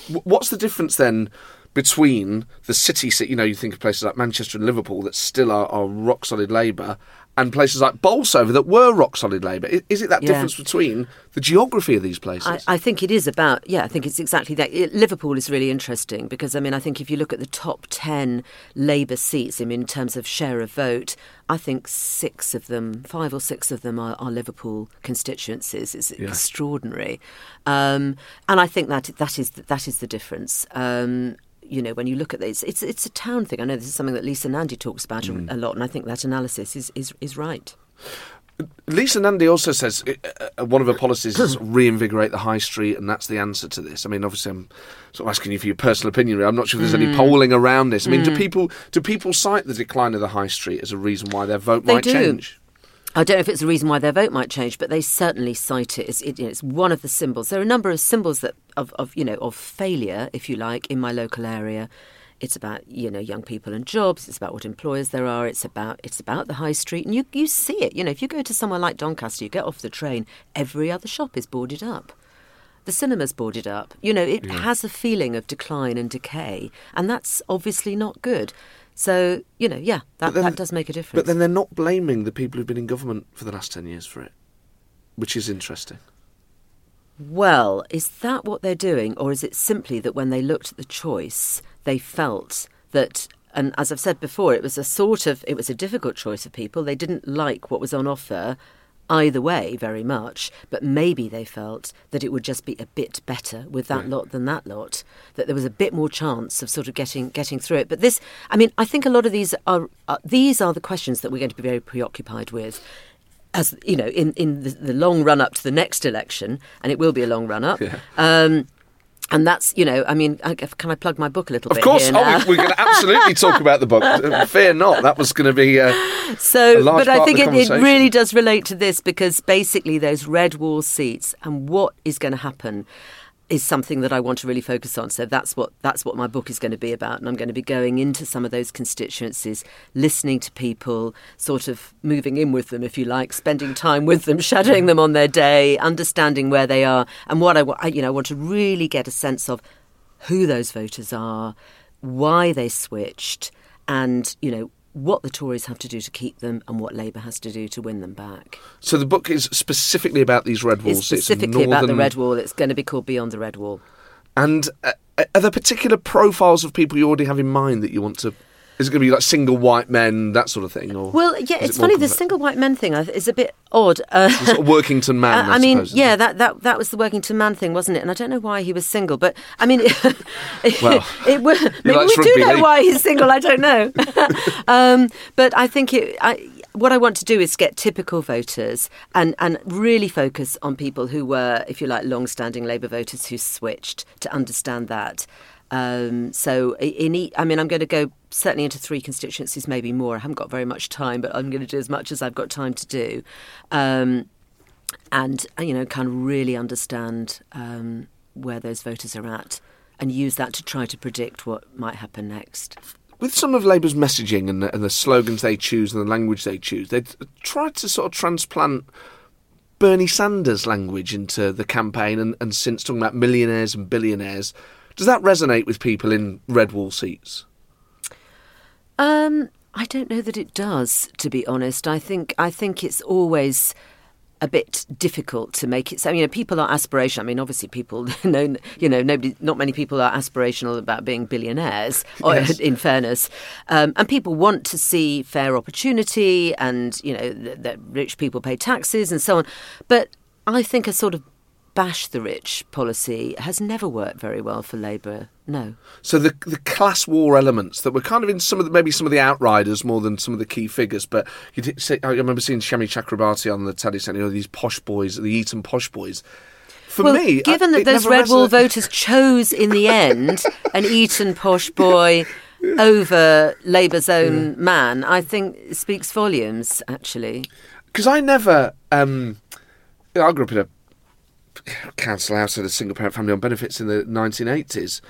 w- what's the difference then between the city, ci- you know, you think of places like Manchester and Liverpool that still are, are rock solid Labour, and places like Bolsover that were rock solid Labour? Is it that Yeah. difference between the geography of these places? I, I think it is about, yeah, I think it's exactly that. It- Liverpool is really interesting because, I mean, I think if you look at the top 10 Labour seats, I mean, in terms of share of vote, I think six of them, five or six of them are, are Liverpool constituencies. It's extraordinary. Um, and I think that that is, that is the difference. Um, you know, when you look at this, it's, it's a town thing. I know this is something that Lisa Nandy talks about a- a lot, and I think that analysis is, is, is right. Lisa Nandy also says uh, uh, one of her policies is reinvigorate the high street, and that's the answer to this. I mean, obviously, I'm sort of asking you for your personal opinion. I'm not sure if there's Mm. any polling around this. I mean, do people do people cite the decline of the high street as a reason why their vote They might do. change? I don't know if it's the reason why their vote might change, but they certainly cite it as it, it's one of the symbols. There are a number of symbols that of, of you know of failure, if you like, in my local area. It's about you know young people and jobs. It's about what employers there are. It's about it's about the high street, and you you see it. You know, if you go to somewhere like Doncaster, you get off the train, every other shop is boarded up. The cinema's boarded up. You know, it has a feeling of decline and decay, and that's obviously not good. So you know, yeah, that, then- that does make a difference. But then they're not blaming the people who've been in government for the last ten years for it, which is interesting. Well, is that what they're doing, or is it simply that when they looked at the choice, they felt that, and as I've said before, it was a sort of, it was a difficult choice of people. They didn't like what was on offer either way very much, but maybe they felt that it would just be a bit better with that lot than that lot, that there was a bit more chance of sort of getting getting through it. But this, I mean, I think a lot of these are, are these are the questions that we're going to be very preoccupied with as you know, in, in the, the long run up to the next election, and it will be a long run up. Um, and that's, you know, I mean, can I plug my book a little Of bit? Of course, oh, we, we're going to absolutely talk about the book. Uh, Fear not, that was going to be. Uh, So, but I think it, it really does relate to this because basically those red wall seats and what is going to happen is something that I want to really focus on. So that's what that's what my book is going to be about, and I'm going to be going into some of those constituencies, listening to people, sort of moving in with them, if you like, spending time with them, shadowing them on their day, understanding where they are, and what I, wa- I you know I want to really get a sense of who those voters are, why they switched, and you know what the Tories have to do to keep them, and what Labour has to do to win them back. so the book is specifically about these red walls. It's specifically about the red wall. It's going to be called Beyond the Red Wall. And uh, are there particular profiles of people you already have in mind that you want to? Is it going to be like single white men, that sort of thing? Or Well, yeah, it's it funny. The single white men thing is a bit odd. Uh, sort of Workington man. I, I, I mean, suppose, yeah, it? that, that that was the Workington man thing, wasn't it? And I don't know why he was single, but I mean, it, Well, it, maybe we do know why he's single. I don't know, um, but I think it. I, what I want to do is get typical voters and, and really focus on people who were, if you like, long-standing Labour voters who switched to understand that. Um, so in e- I mean, I'm going to go certainly into three constituencies, maybe more. I haven't got very much time, but I'm going to do as much as I've got time to do. Um, and uh, you know kind of really understand um, where those voters are at and use that to try to predict what might happen next. With some of Labour's messaging and the, and the slogans they choose and the language they choose, they tried to sort of transplant Bernie Sanders language into the campaign, and, and since talking about millionaires and billionaires, does that resonate with people in red wall seats? Um, I don't know that it does, to be honest. I think I think it's always a bit difficult to make it so you know people are aspirational i mean obviously people know you know nobody not many people are aspirational about being billionaires or, in fairness um, and people want to see fair opportunity and you know that, that rich people pay taxes and so on but i think a sort of bash the rich policy has never worked very well for labour no So the the class war elements that were kind of in some of the, maybe some of the outriders more than some of the key figures, but you did say, I remember seeing Shami Chakrabarti on the telly saying, you know, these posh boys, the Eton posh boys, for well, me, given I- that those Red Wall voters chose in the end an Eton posh boy over Labour's own man, I think speaks volumes. Actually, because I never. Um, I grew up in a council house and a single parent family on benefits in the 1980s.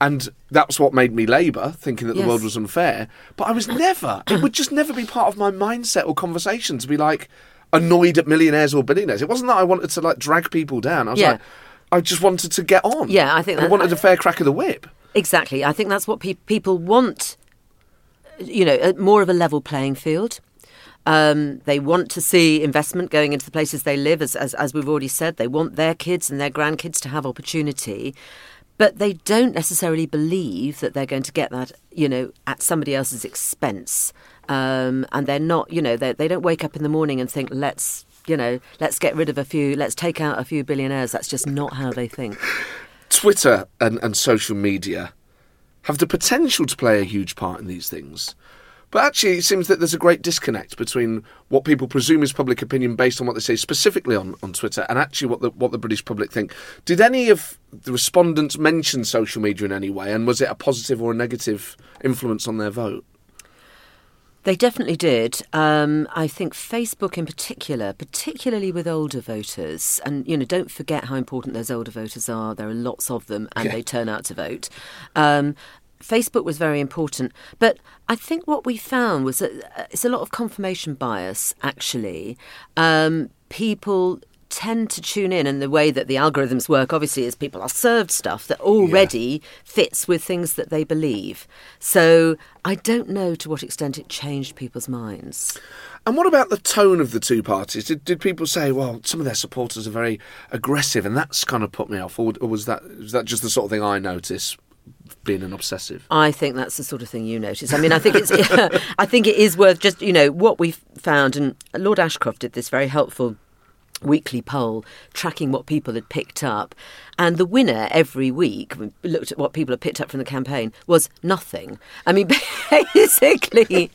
And that's what made me Labour, thinking that the world was unfair. But I was never, it would just never be part of my mindset or conversation to be like annoyed at millionaires or billionaires. It wasn't that I wanted to like drag people down. I was Yeah. like, I just wanted to get on. Yeah, I think And I wanted a fair crack of the whip. exactly. I think that's what pe- people want. You know, more of a level playing field. Um, they want to see investment going into the places they live, as, as as we've already said. They want their kids and their grandkids to have opportunity, but they don't necessarily believe that they're going to get that, you know, at somebody else's expense. Um, and they're not, you know, they don't wake up in the morning and think, let's, you know, let's get rid of a few, let's take out a few billionaires. That's just not how they think. Twitter and, and social media have the potential to play a huge part in these things. But actually, it seems that there's a great disconnect between what people presume is public opinion based on what they say specifically on, on Twitter and actually what the, what the British public think. Did any of the respondents mention social media in any way, and was it a positive or a negative influence on their vote? They definitely did. Um, I think Facebook in particular, particularly with older voters, and you know, don't forget how important those older voters are. There are lots of them, and Yeah. they turn out to vote. Um, Facebook was very important, but I think what we found was that uh, it's a lot of confirmation bias. Actually, um, people tend to tune in, and the way that the algorithms work, obviously, is people are served stuff that already fits with things that they believe. So I don't know to what extent it changed people's minds. And what about the tone of the two parties? Did, did people say, well, some of their supporters are very aggressive, and that's kind of put me off, or, or was that was that just the sort of thing I notice, being an obsessive? I think that's the sort of thing you notice. I mean, I think it's, I think it is worth just you know what we've found, and Lord Ashcroft did this very helpful weekly poll tracking what people had picked up, and the winner every week we looked at what people had picked up from the campaign was nothing. I mean, basically,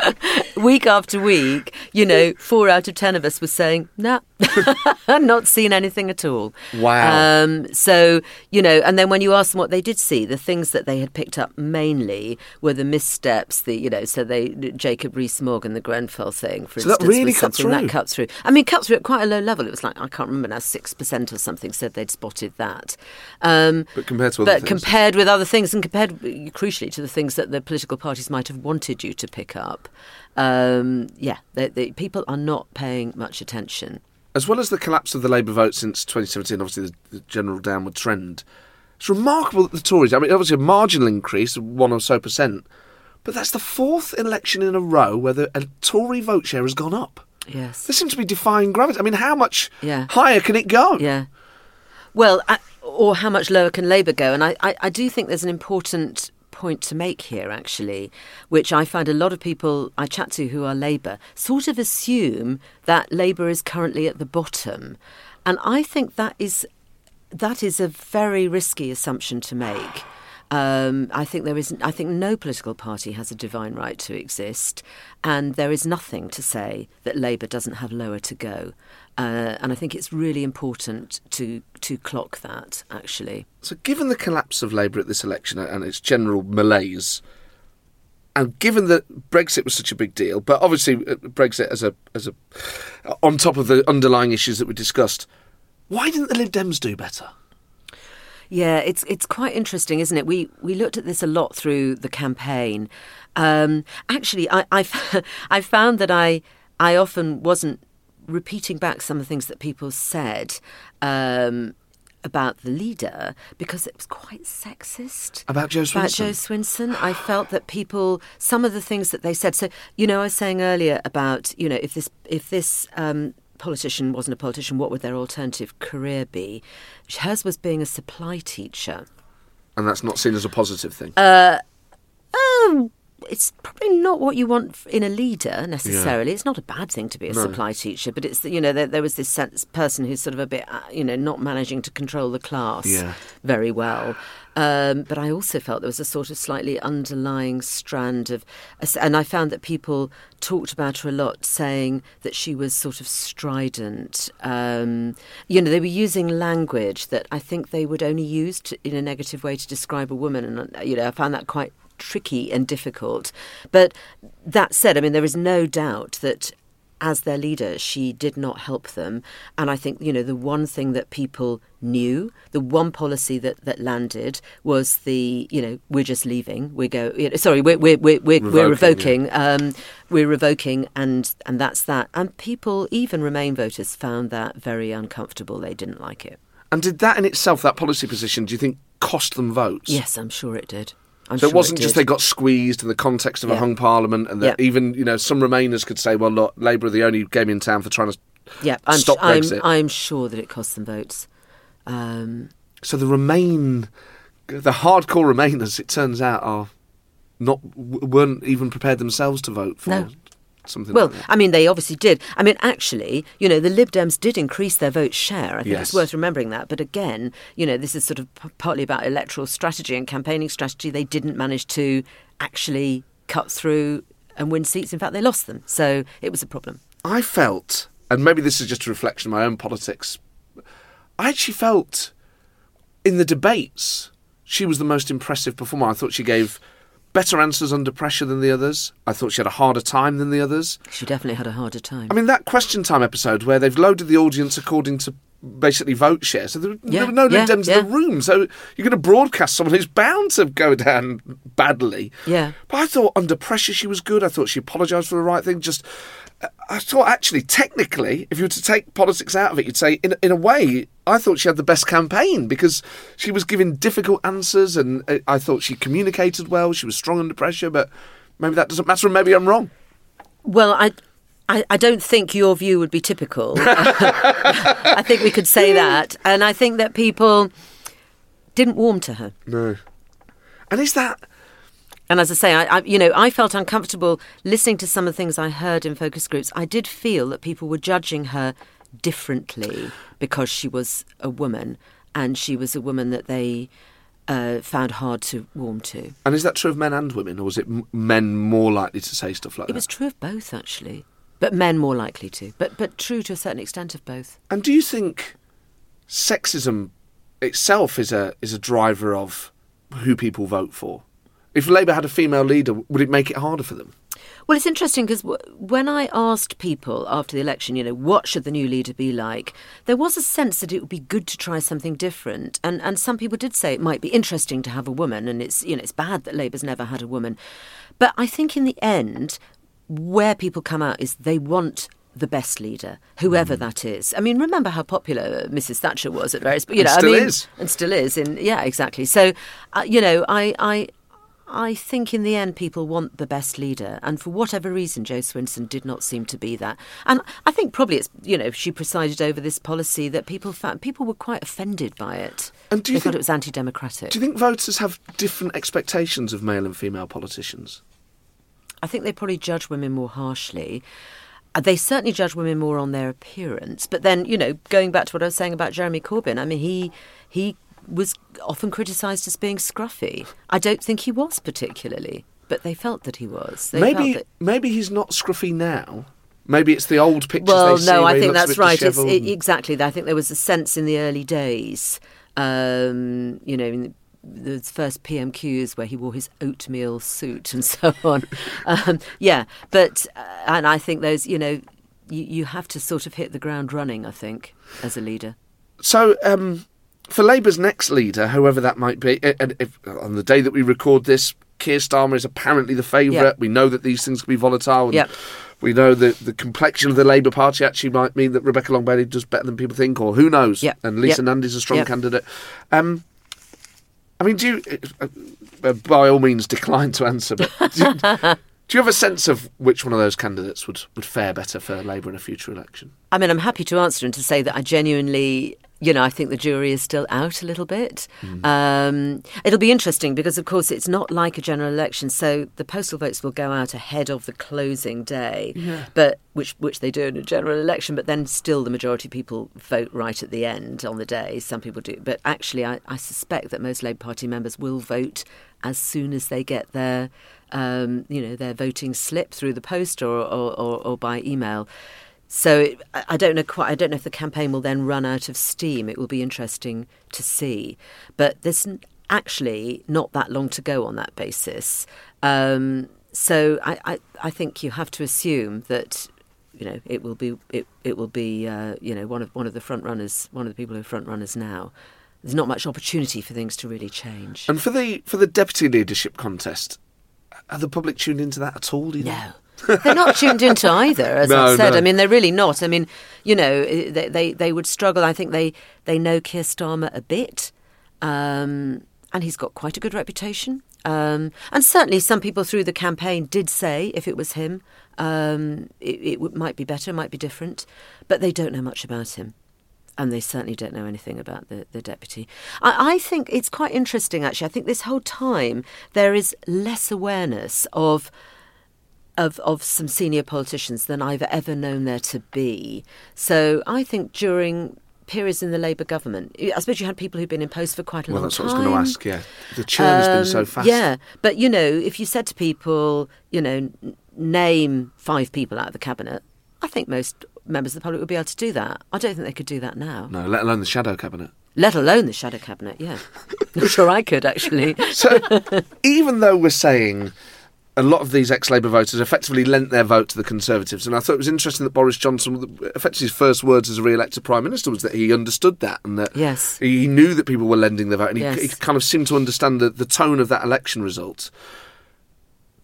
week after week, you know, four out of ten of us were saying, "Nah, not seen anything at all." Wow. Um, so you know, and then when you ask them what they did see, the things that they had picked up mainly were the missteps. The you know, so they Jacob Rees-Mogg and the Grenfell thing, for So that instance, really was cut something that cut through. I mean, cut through at quite a low level. It was like I can't remember now, six percent or something said they'd spotted that. Um, But compared to other but compared with other things, and compared crucially to the things that the political parties might have wanted you to pick up, um, yeah, the, people are not paying much attention. As well as the collapse of the Labour vote since 2017, obviously the, the general downward trend, it's remarkable that the Tories, I mean, obviously a marginal increase, of one or so percent, but that's the fourth election in a row where the a Tory vote share has gone up. Yes. They seem to be defying gravity. I mean, how much Yeah. higher can it go? Yeah. Well, I, or how much lower can Labour go? And I, I, I do think there's an important point to make here, actually, which I find a lot of people I chat to who are Labour sort of assume that Labour is currently at the bottom. And I think that is that is a very risky assumption to make. Um, I think there is. I think no political party has a divine right to exist, and there is nothing to say that Labour doesn't have lower to go. Uh, and I think it's really important to to clock that. Actually, So, given the collapse of Labour at this election and its general malaise, and given that Brexit was such a big deal, but obviously uh, Brexit as a as a on top of the underlying issues that we discussed, why didn't the Lib Dems do better? Yeah, it's it's quite interesting, isn't it? We we looked at this a lot through the campaign. Um, actually, I I I found that I I often wasn't repeating back some of the things that people said. Um, about the leader because it was quite sexist About Jo about Swinson? Jo Swinson. I felt that people, some of the things that they said. So you know, I was saying earlier about you know if this if this um, politician wasn't a politician, what would their alternative career be? Hers was being a supply teacher. And that's not seen as a positive thing. Um, it's probably not what you want in a leader necessarily. Yeah. It's not a bad thing to be a no. supply teacher, but it's you know there, there was this sense, person who's sort of a bit uh, you know not managing to control the class yeah. very well. Um, but I also felt there was a sort of slightly underlying strand of, and I found that people talked about her a lot, saying that she was sort of strident. Um, you know, they were using language that I think they would only use to, in a negative way to describe a woman, and you know, I found that quite tricky and difficult. But that said, I mean, there is no doubt that as their leader, she did not help them. And I think, you know, the one thing that people knew, the one policy that, that landed was the, you know, we're just leaving. We go, you know, sorry, we're, we're, we're, we're revoking, we're revoking, yeah. um, we're revoking and, and that's that. And people, even Remain voters, found that very uncomfortable. They didn't like it. And did that in itself, that policy position, do you think cost them votes? Yes, I'm sure it did. I'm so sure it wasn't it just they got squeezed in the context of yeah. a hung parliament, and that yeah. even you know some Remainers could say, "Well, look, Labour are the only game in town for trying to yeah, I'm stop Brexit." I'm, I'm sure that it cost them votes. Um, so the Remain, the hardcore Remainers, it turns out, are not weren't even prepared themselves to vote for. No, something. Well, like I mean, they obviously did. I mean, actually, you know, the Lib Dems did increase their vote share. I think yes. it's worth remembering that. But again, you know, this is sort of p- partly about electoral strategy and campaigning strategy. They didn't manage to actually cut through and win seats. In fact, they lost them. So it was a problem. I felt, and maybe this is just a reflection of my own politics. I actually felt in the debates she was the most impressive performer. I thought she gave better answers under pressure than the others. I thought she had a harder time than the others. She definitely had a harder time. I mean, that question time episode where they've loaded the audience according to basically vote share. So there, yeah, there were no yeah, Dems yeah. in the room. So you're going to broadcast someone who's bound to go down badly. Yeah. But I thought under pressure she was good. I thought she apologised for the right thing. Just I thought actually, technically, if you were to take politics out of it, you'd say, in in a way, I thought she had the best campaign because she was giving difficult answers, and uh, I thought she communicated well. She was strong under pressure, but maybe that doesn't matter, and maybe I'm wrong. Well, I. I, I don't think your view would be typical. I think we could say that. And I think that people didn't warm to her. No. And is that and as I say, I, I, you know, I felt uncomfortable listening to some of the things I heard in focus groups. I did feel that people were judging her differently because she was a woman, and she was a woman that they uh, found hard to warm to. And is that true of men and women, or was it men more likely to say stuff like it that? It was true of both, actually, but men more likely to. But but true to a certain extent of both. And do you think sexism itself is a is a driver of who people vote for? If Labour had a female leader, would it make it harder for them? Well, it's interesting because w- when I asked people after the election, you know, what should the new leader be like, there was a sense that it would be good to try something different, and and some people did say it might be interesting to have a woman, and it's you know it's bad that Labour's never had a woman, but I think in the end, where people come out is they want the best leader, whoever mm. that is. I mean, remember how popular Mrs. Thatcher was at various, you know, and still I mean, is. and still is. In yeah, exactly. So, uh, you know, I, I, I think in the end people want the best leader, and for whatever reason, Jo Swinson did not seem to be that. And I think probably it's you know she presided over this policy that people found people were quite offended by it. And do you they think, thought it was anti-democratic? Do you think voters have different expectations of male and female politicians? I think they probably judge women more harshly. Uh, they certainly judge women more on their appearance. But then, you know, going back to what I was saying about Jeremy Corbyn, I mean, he he was often criticised as being scruffy. I don't think he was particularly, but they felt that he was. They maybe that... maybe he's not scruffy now. Maybe it's the old pictures. Well, no, I think that's right. It's, it, exactly. I think there was a sense in the early days, um, you know, in the first PMQs where he wore his oatmeal suit and so on. um, yeah, but uh, and I think those, you know, you, you have to sort of hit the ground running. I think as a leader. So. Um, for Labour's next leader, whoever that might be, and if, on the day that we record this, Keir Starmer is apparently the favourite. Yep. We know that these things can be volatile. Yep. We know that the complexion of the Labour Party actually might mean that Rebecca Long Bailey does better than people think, or who knows? Yep. And Lisa yep. Nandy's a strong candidate. Um, I mean, do you, uh, by all means, decline to answer, but do you, do you have a sense of which one of those candidates would, would fare better for Labour in a future election? I mean, I'm happy to answer and to say that I genuinely you know, I think the jury is still out a little bit. Hmm. Um, it'll be interesting because, of course, it's not like a general election, so the postal votes will go out ahead of the closing day, but which which they do in a general election. But then, still, the majority of people vote right at the end on the day. Some people do, but actually, I, I suspect that most Labour Party members will vote as soon as they get their, um, you know, their voting slip through the post or or, or, or by email. So it, I don't know quite. I don't know if the campaign will then run out of steam. It will be interesting to see. But there's actually not that long to go on that basis. Um, so I, I, I think you have to assume that you know it will be it, it will be uh, you know one of one of the front runners, one of the people who are front runners now. There's not much opportunity for things to really change. And for the for the deputy leadership contest, are the public tuned into that at all? Do you think? They're not tuned into either, as No, I've said. no. I mean, they're really not. I mean, you know, they, they, they would struggle. I think they, they know Keir Starmer a bit, um, and he's got quite a good reputation. Um, and certainly, some people through the campaign did say if it was him, um, it, it might be better, might be different, but they don't know much about him and they certainly don't know anything about the, the deputy. I, I think it's quite interesting, actually. I think this whole time there is less awareness of. Of, of some senior politicians than I've ever known there to be. So I think during periods in the Labour government, I suppose you had people who've been in post for quite a Well, long time. Well, that's what I was going to ask. Yeah, the churn has been so Um, fast. Yeah, but you know, if you said to people, you know, name five people out of the cabinet, I think most members of the public would be able to do that. I don't think they could do that now, No, let alone the shadow cabinet. let alone the shadow cabinet. Yeah, I'm sure I could actually. So, even though we're saying a lot of these ex-Labour voters effectively lent their vote to the Conservatives, and I thought it was interesting that Boris Johnson, effectively his first words as a re-elected Prime Minister was that he understood that and that Yes. he knew that people were lending their vote, and he, Yes. he kind of seemed to understand the, the tone of that election result.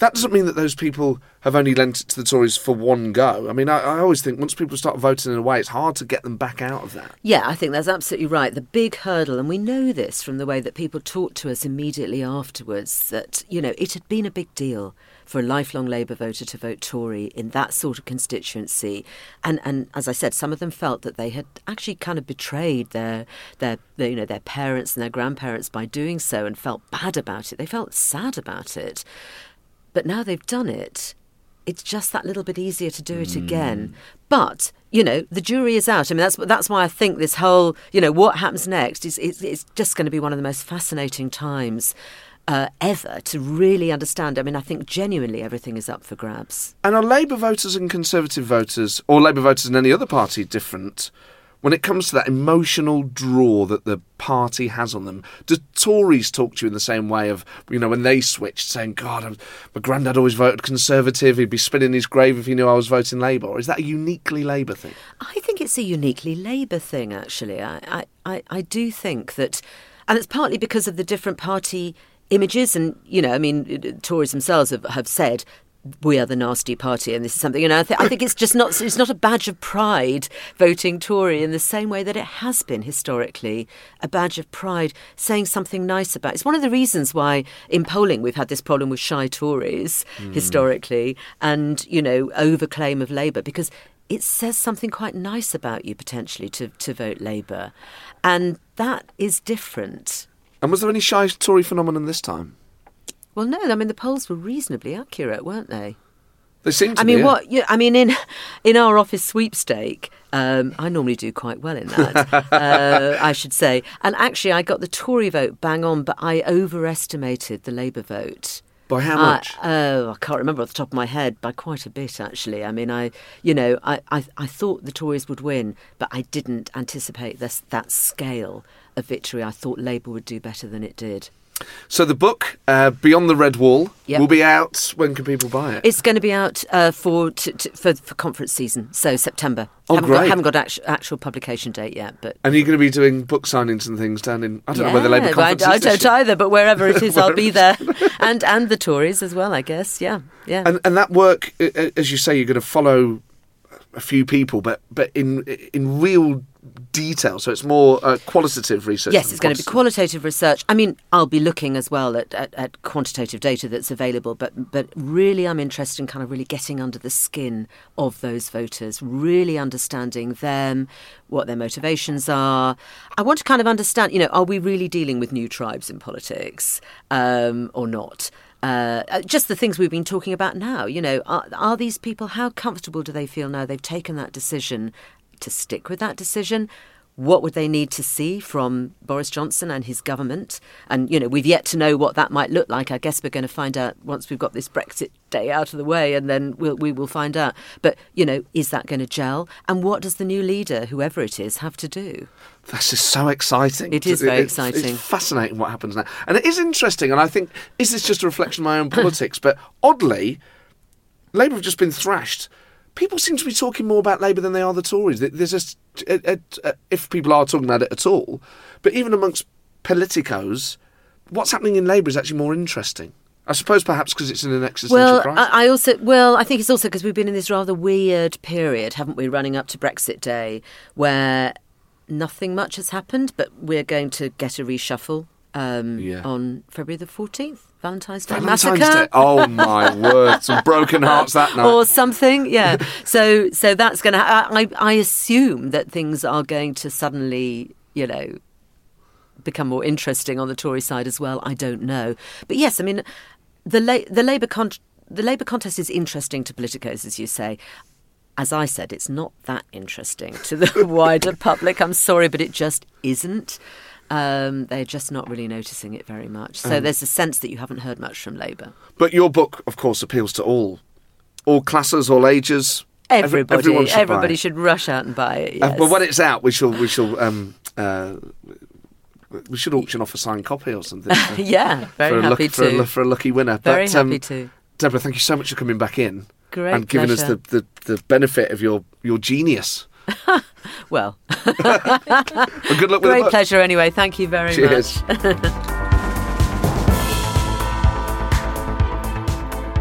That doesn't mean that those people have only lent it to the Tories for one go. I mean, I, I always think once people start voting in a way, it's hard to get them back out of that. Yeah, I think that's absolutely right. The big hurdle, and we know this from the way that people talked to us immediately afterwards, that, you know, it had been a big deal for a lifelong Labour voter to vote Tory in that sort of constituency. And, and as I said, some of them felt that they had actually kind of betrayed their, their, their, you know, their parents and their grandparents by doing so and felt bad about it. They felt sad about it. But now they've done it, it's just that little bit easier to do it again. But you know, the jury is out. I mean, that's that's why I think this whole, you know, what happens next is it's, it's just going to be one of the most fascinating times uh, ever to really understand. I mean, I think genuinely everything is up for grabs. And are Labour voters and Conservative voters, or Labour voters in any other party, different when it comes to that emotional draw that the party has on them? Do Tories talk to you in the same way of, you know, when they switched, saying, God, my granddad always voted Conservative, he'd be spinning his grave if he knew I was voting Labour? Or is that a uniquely Labour thing? I think it's a uniquely Labour thing, actually. I, I, I, I do think that, and it's partly because of the different party images, and you know, I mean, Tories themselves have, have said. We are the nasty party, and this is something. You know, I, th- I think it's just not. It's not a badge of pride voting Tory in the same way that it has been historically a badge of pride saying something nice about. it. It's one of the reasons why in polling we've had this problem with shy Tories hmm. historically, and you know, overclaim of Labour because it says something quite nice about you potentially to, to vote Labour. And that is different. And was there any shy Tory phenomenon this time? Well, no, I mean, the polls were reasonably accurate, weren't they? They seem to I be, mean, yeah. what? Yeah, I mean, in in our office sweepstake, um, I normally do quite well in that, uh, I should say. And actually, I got the Tory vote bang on, but I overestimated the Labour vote. By how I- much? oh, I can't remember off the top of my head, by quite a bit actually. I mean, I, you know, I, I, I thought the Tories would win, but I didn't anticipate this that scale of victory. I thought Labour would do better than it did. So the book, uh, Beyond the Red Wall, Yep. will be out. When can people buy it? It's going to be out uh, for, t- t- for for conference season, so September. Oh, haven't great. Got, haven't got actu- actual publication date yet, but. and you're going to be doing book signings and things down in, I don't know where the Labour Yeah, conference I, I don't either, but wherever it is, I'll be there, and and the Tories as well, I guess. Yeah, yeah. And, and that work, as you say, you're going to follow a few people, but but in in real detail. So it's more uh, qualitative research. Yes, it's going to be qualitative research. I mean, I'll be looking as well at, at, at quantitative data that's available, but but really, I'm interested in kind of really getting under the skin of those voters, really understanding them, what their motivations are. I want to kind of understand, you know, are we really dealing with new tribes in politics um, or not? Uh, uh, just the things we've been talking about now. You know, are, are these people, how comfortable do they feel now they've taken that decision to stick with that decision? What would they need to see from Boris Johnson and his government? And, you know, we've yet to know what that might look like. I guess we're going to find out once we've got this Brexit day out of the way, and then we'll, we will find out. But, you know, is that going to gel? And what does the new leader, whoever it is, have to do? This is so exciting. It is very exciting. It's fascinating what happens now. And it is interesting, and I think, is this just a reflection of my own politics? But oddly, Labour have just been thrashed. People seem to be talking more about Labour than they are the Tories. There's just, if people are talking about it at all, but even amongst politicos, what's happening in Labour is actually more interesting. I suppose perhaps because it's in an existential Well, crisis. I, I also well, I think it's also because we've been in this rather weird period, haven't we, running up to Brexit Day, where nothing much has happened, but we're going to get a reshuffle um, Yeah. on February the fourteenth, Valentine's Day Valentine's massacre. Day. Oh my word! Some broken hearts that night. or something. Yeah. so so that's going to. I I assume that things are going to suddenly, you know, become more interesting on the Tory side as well. I don't know, but yes, I mean, the La- the Labour con- the Labour contest is interesting to politicos, as you say. As I said, it's not that interesting to the wider public. I'm sorry, but it just isn't. Um, they're just not really noticing it very much. So there's a sense that you haven't heard much from Labour. But your book, of course, appeals to all, all classes, all ages. Every- Everybody, everyone should everybody should rush out and buy it. Uh, Yes. but when it's out, we shall we shall um, uh, we should auction off a signed copy or something. For, yeah, very for a happy lucky, for, a, to. for a lucky winner. Very but, um, happy to. Deborah, thank you so much for coming back in Great and giving us the, the, the benefit of your, your genius. Well, Well, good luck with great pleasure anyway. Thank you very Cheers. much.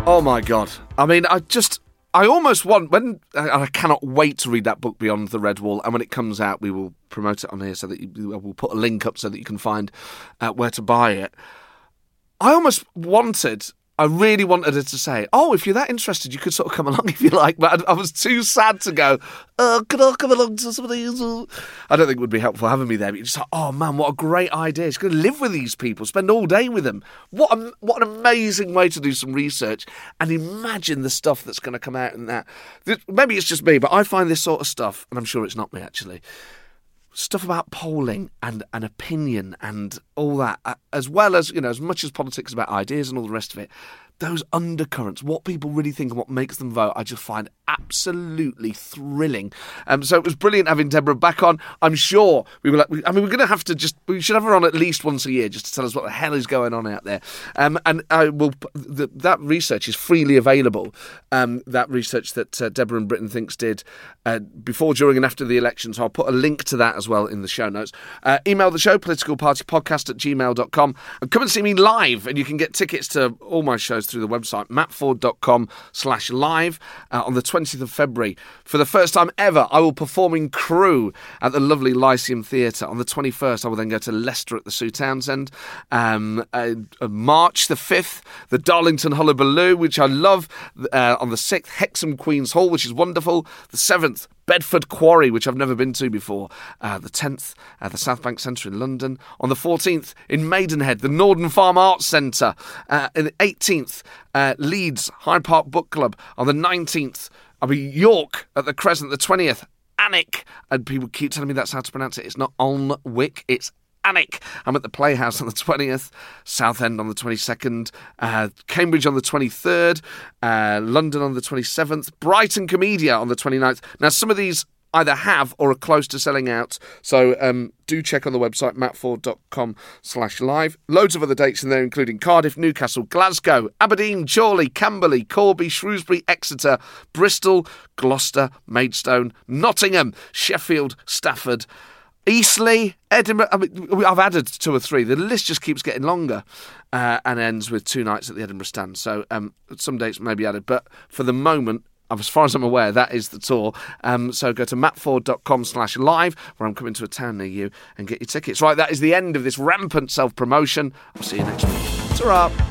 Oh my god! I mean, I just, I almost want when, and I cannot wait to read that book Beyond the Red Wall. And when it comes out, we will promote it on here so that you, we'll put a link up so that you can find uh, where to buy it. I almost wanted, I really wanted her to say, "Oh, if you're that interested, you could sort of come along if you like." But I, I was too sad to go. Oh, could I come along to some of these? I don't think it would be helpful having me there. But you're just like, "Oh man, what a great idea! She's going to live with these people, spend all day with them. What a, what an amazing way to do some research and imagine the stuff that's going to come out in that. Maybe it's just me, but I find this sort of stuff, and I'm sure it's not me actually." Stuff about polling and an opinion and all that, uh, as well as you know, as much as politics about ideas and all the rest of it. Those undercurrents, what people really think and what makes them vote, I just find absolutely thrilling. Um, so it was brilliant having Deborah back on. I'm sure we will. we- I mean, we're going to have to just. We should have her on at least once a year just to tell us what the hell is going on out there. Um, and I will. The, that research is freely available. Um, that research that uh, Deborah and BritainThinks did uh, before, during, and after the election. So I'll put a link to that as well in the show notes. Uh, email the show, politicalpartypodcast at gmail.com. And come and see me live. And you can get tickets to all my shows through the website, mattforde.com slash live uh, on the 20th of February. For the first time ever, I will perform in Crewe at the lovely Lyceum Theatre. On the 21st, I will then go to Leicester at the Sue Townsend. Um, uh, March the 5th, the Darlington Hullabaloo, which I love. Uh, on the 6th, Hexham Queen's Hall, which is wonderful. The 7th, Bedford Quarry, which I've never been to before. Uh, the 10th, uh, the South Bank Centre in London. On the 14th, in Maidenhead, the Norden Farm Arts Centre. Uh, in the 18th, uh, Leeds Hyde Park Book Club. On the 19th, I'll be York at the Crescent. The 20th, Annick. And people keep telling me that's how to pronounce it. It's not Alnwick, it's Annick. I'm at the Playhouse on the 20th, Southend on the 22nd, uh, Cambridge on the 23rd, uh, London on the 27th, Brighton Komedia on the 29th. Now, some of these either have or are close to selling out, so um, do check on the website, mattforde.com slash live. Loads of other dates in there, including Cardiff, Newcastle, Glasgow, Aberdeen, Chorley, Camberley, Corby, Shrewsbury, Exeter, Bristol, Gloucester, Maidstone, Nottingham, Sheffield, Stafford, Eastleigh, Edinburgh. I mean, I've added two or three. The list just keeps getting longer uh, and ends with two nights at the Edinburgh stand. So um, some dates may be added, but for the moment, as far as I'm aware, that is the tour. Um, so go to mattforde.com slash live, where I'm coming to a town near you, and get your tickets. Right, that is the end of this rampant self promotion. I'll see you next week. ta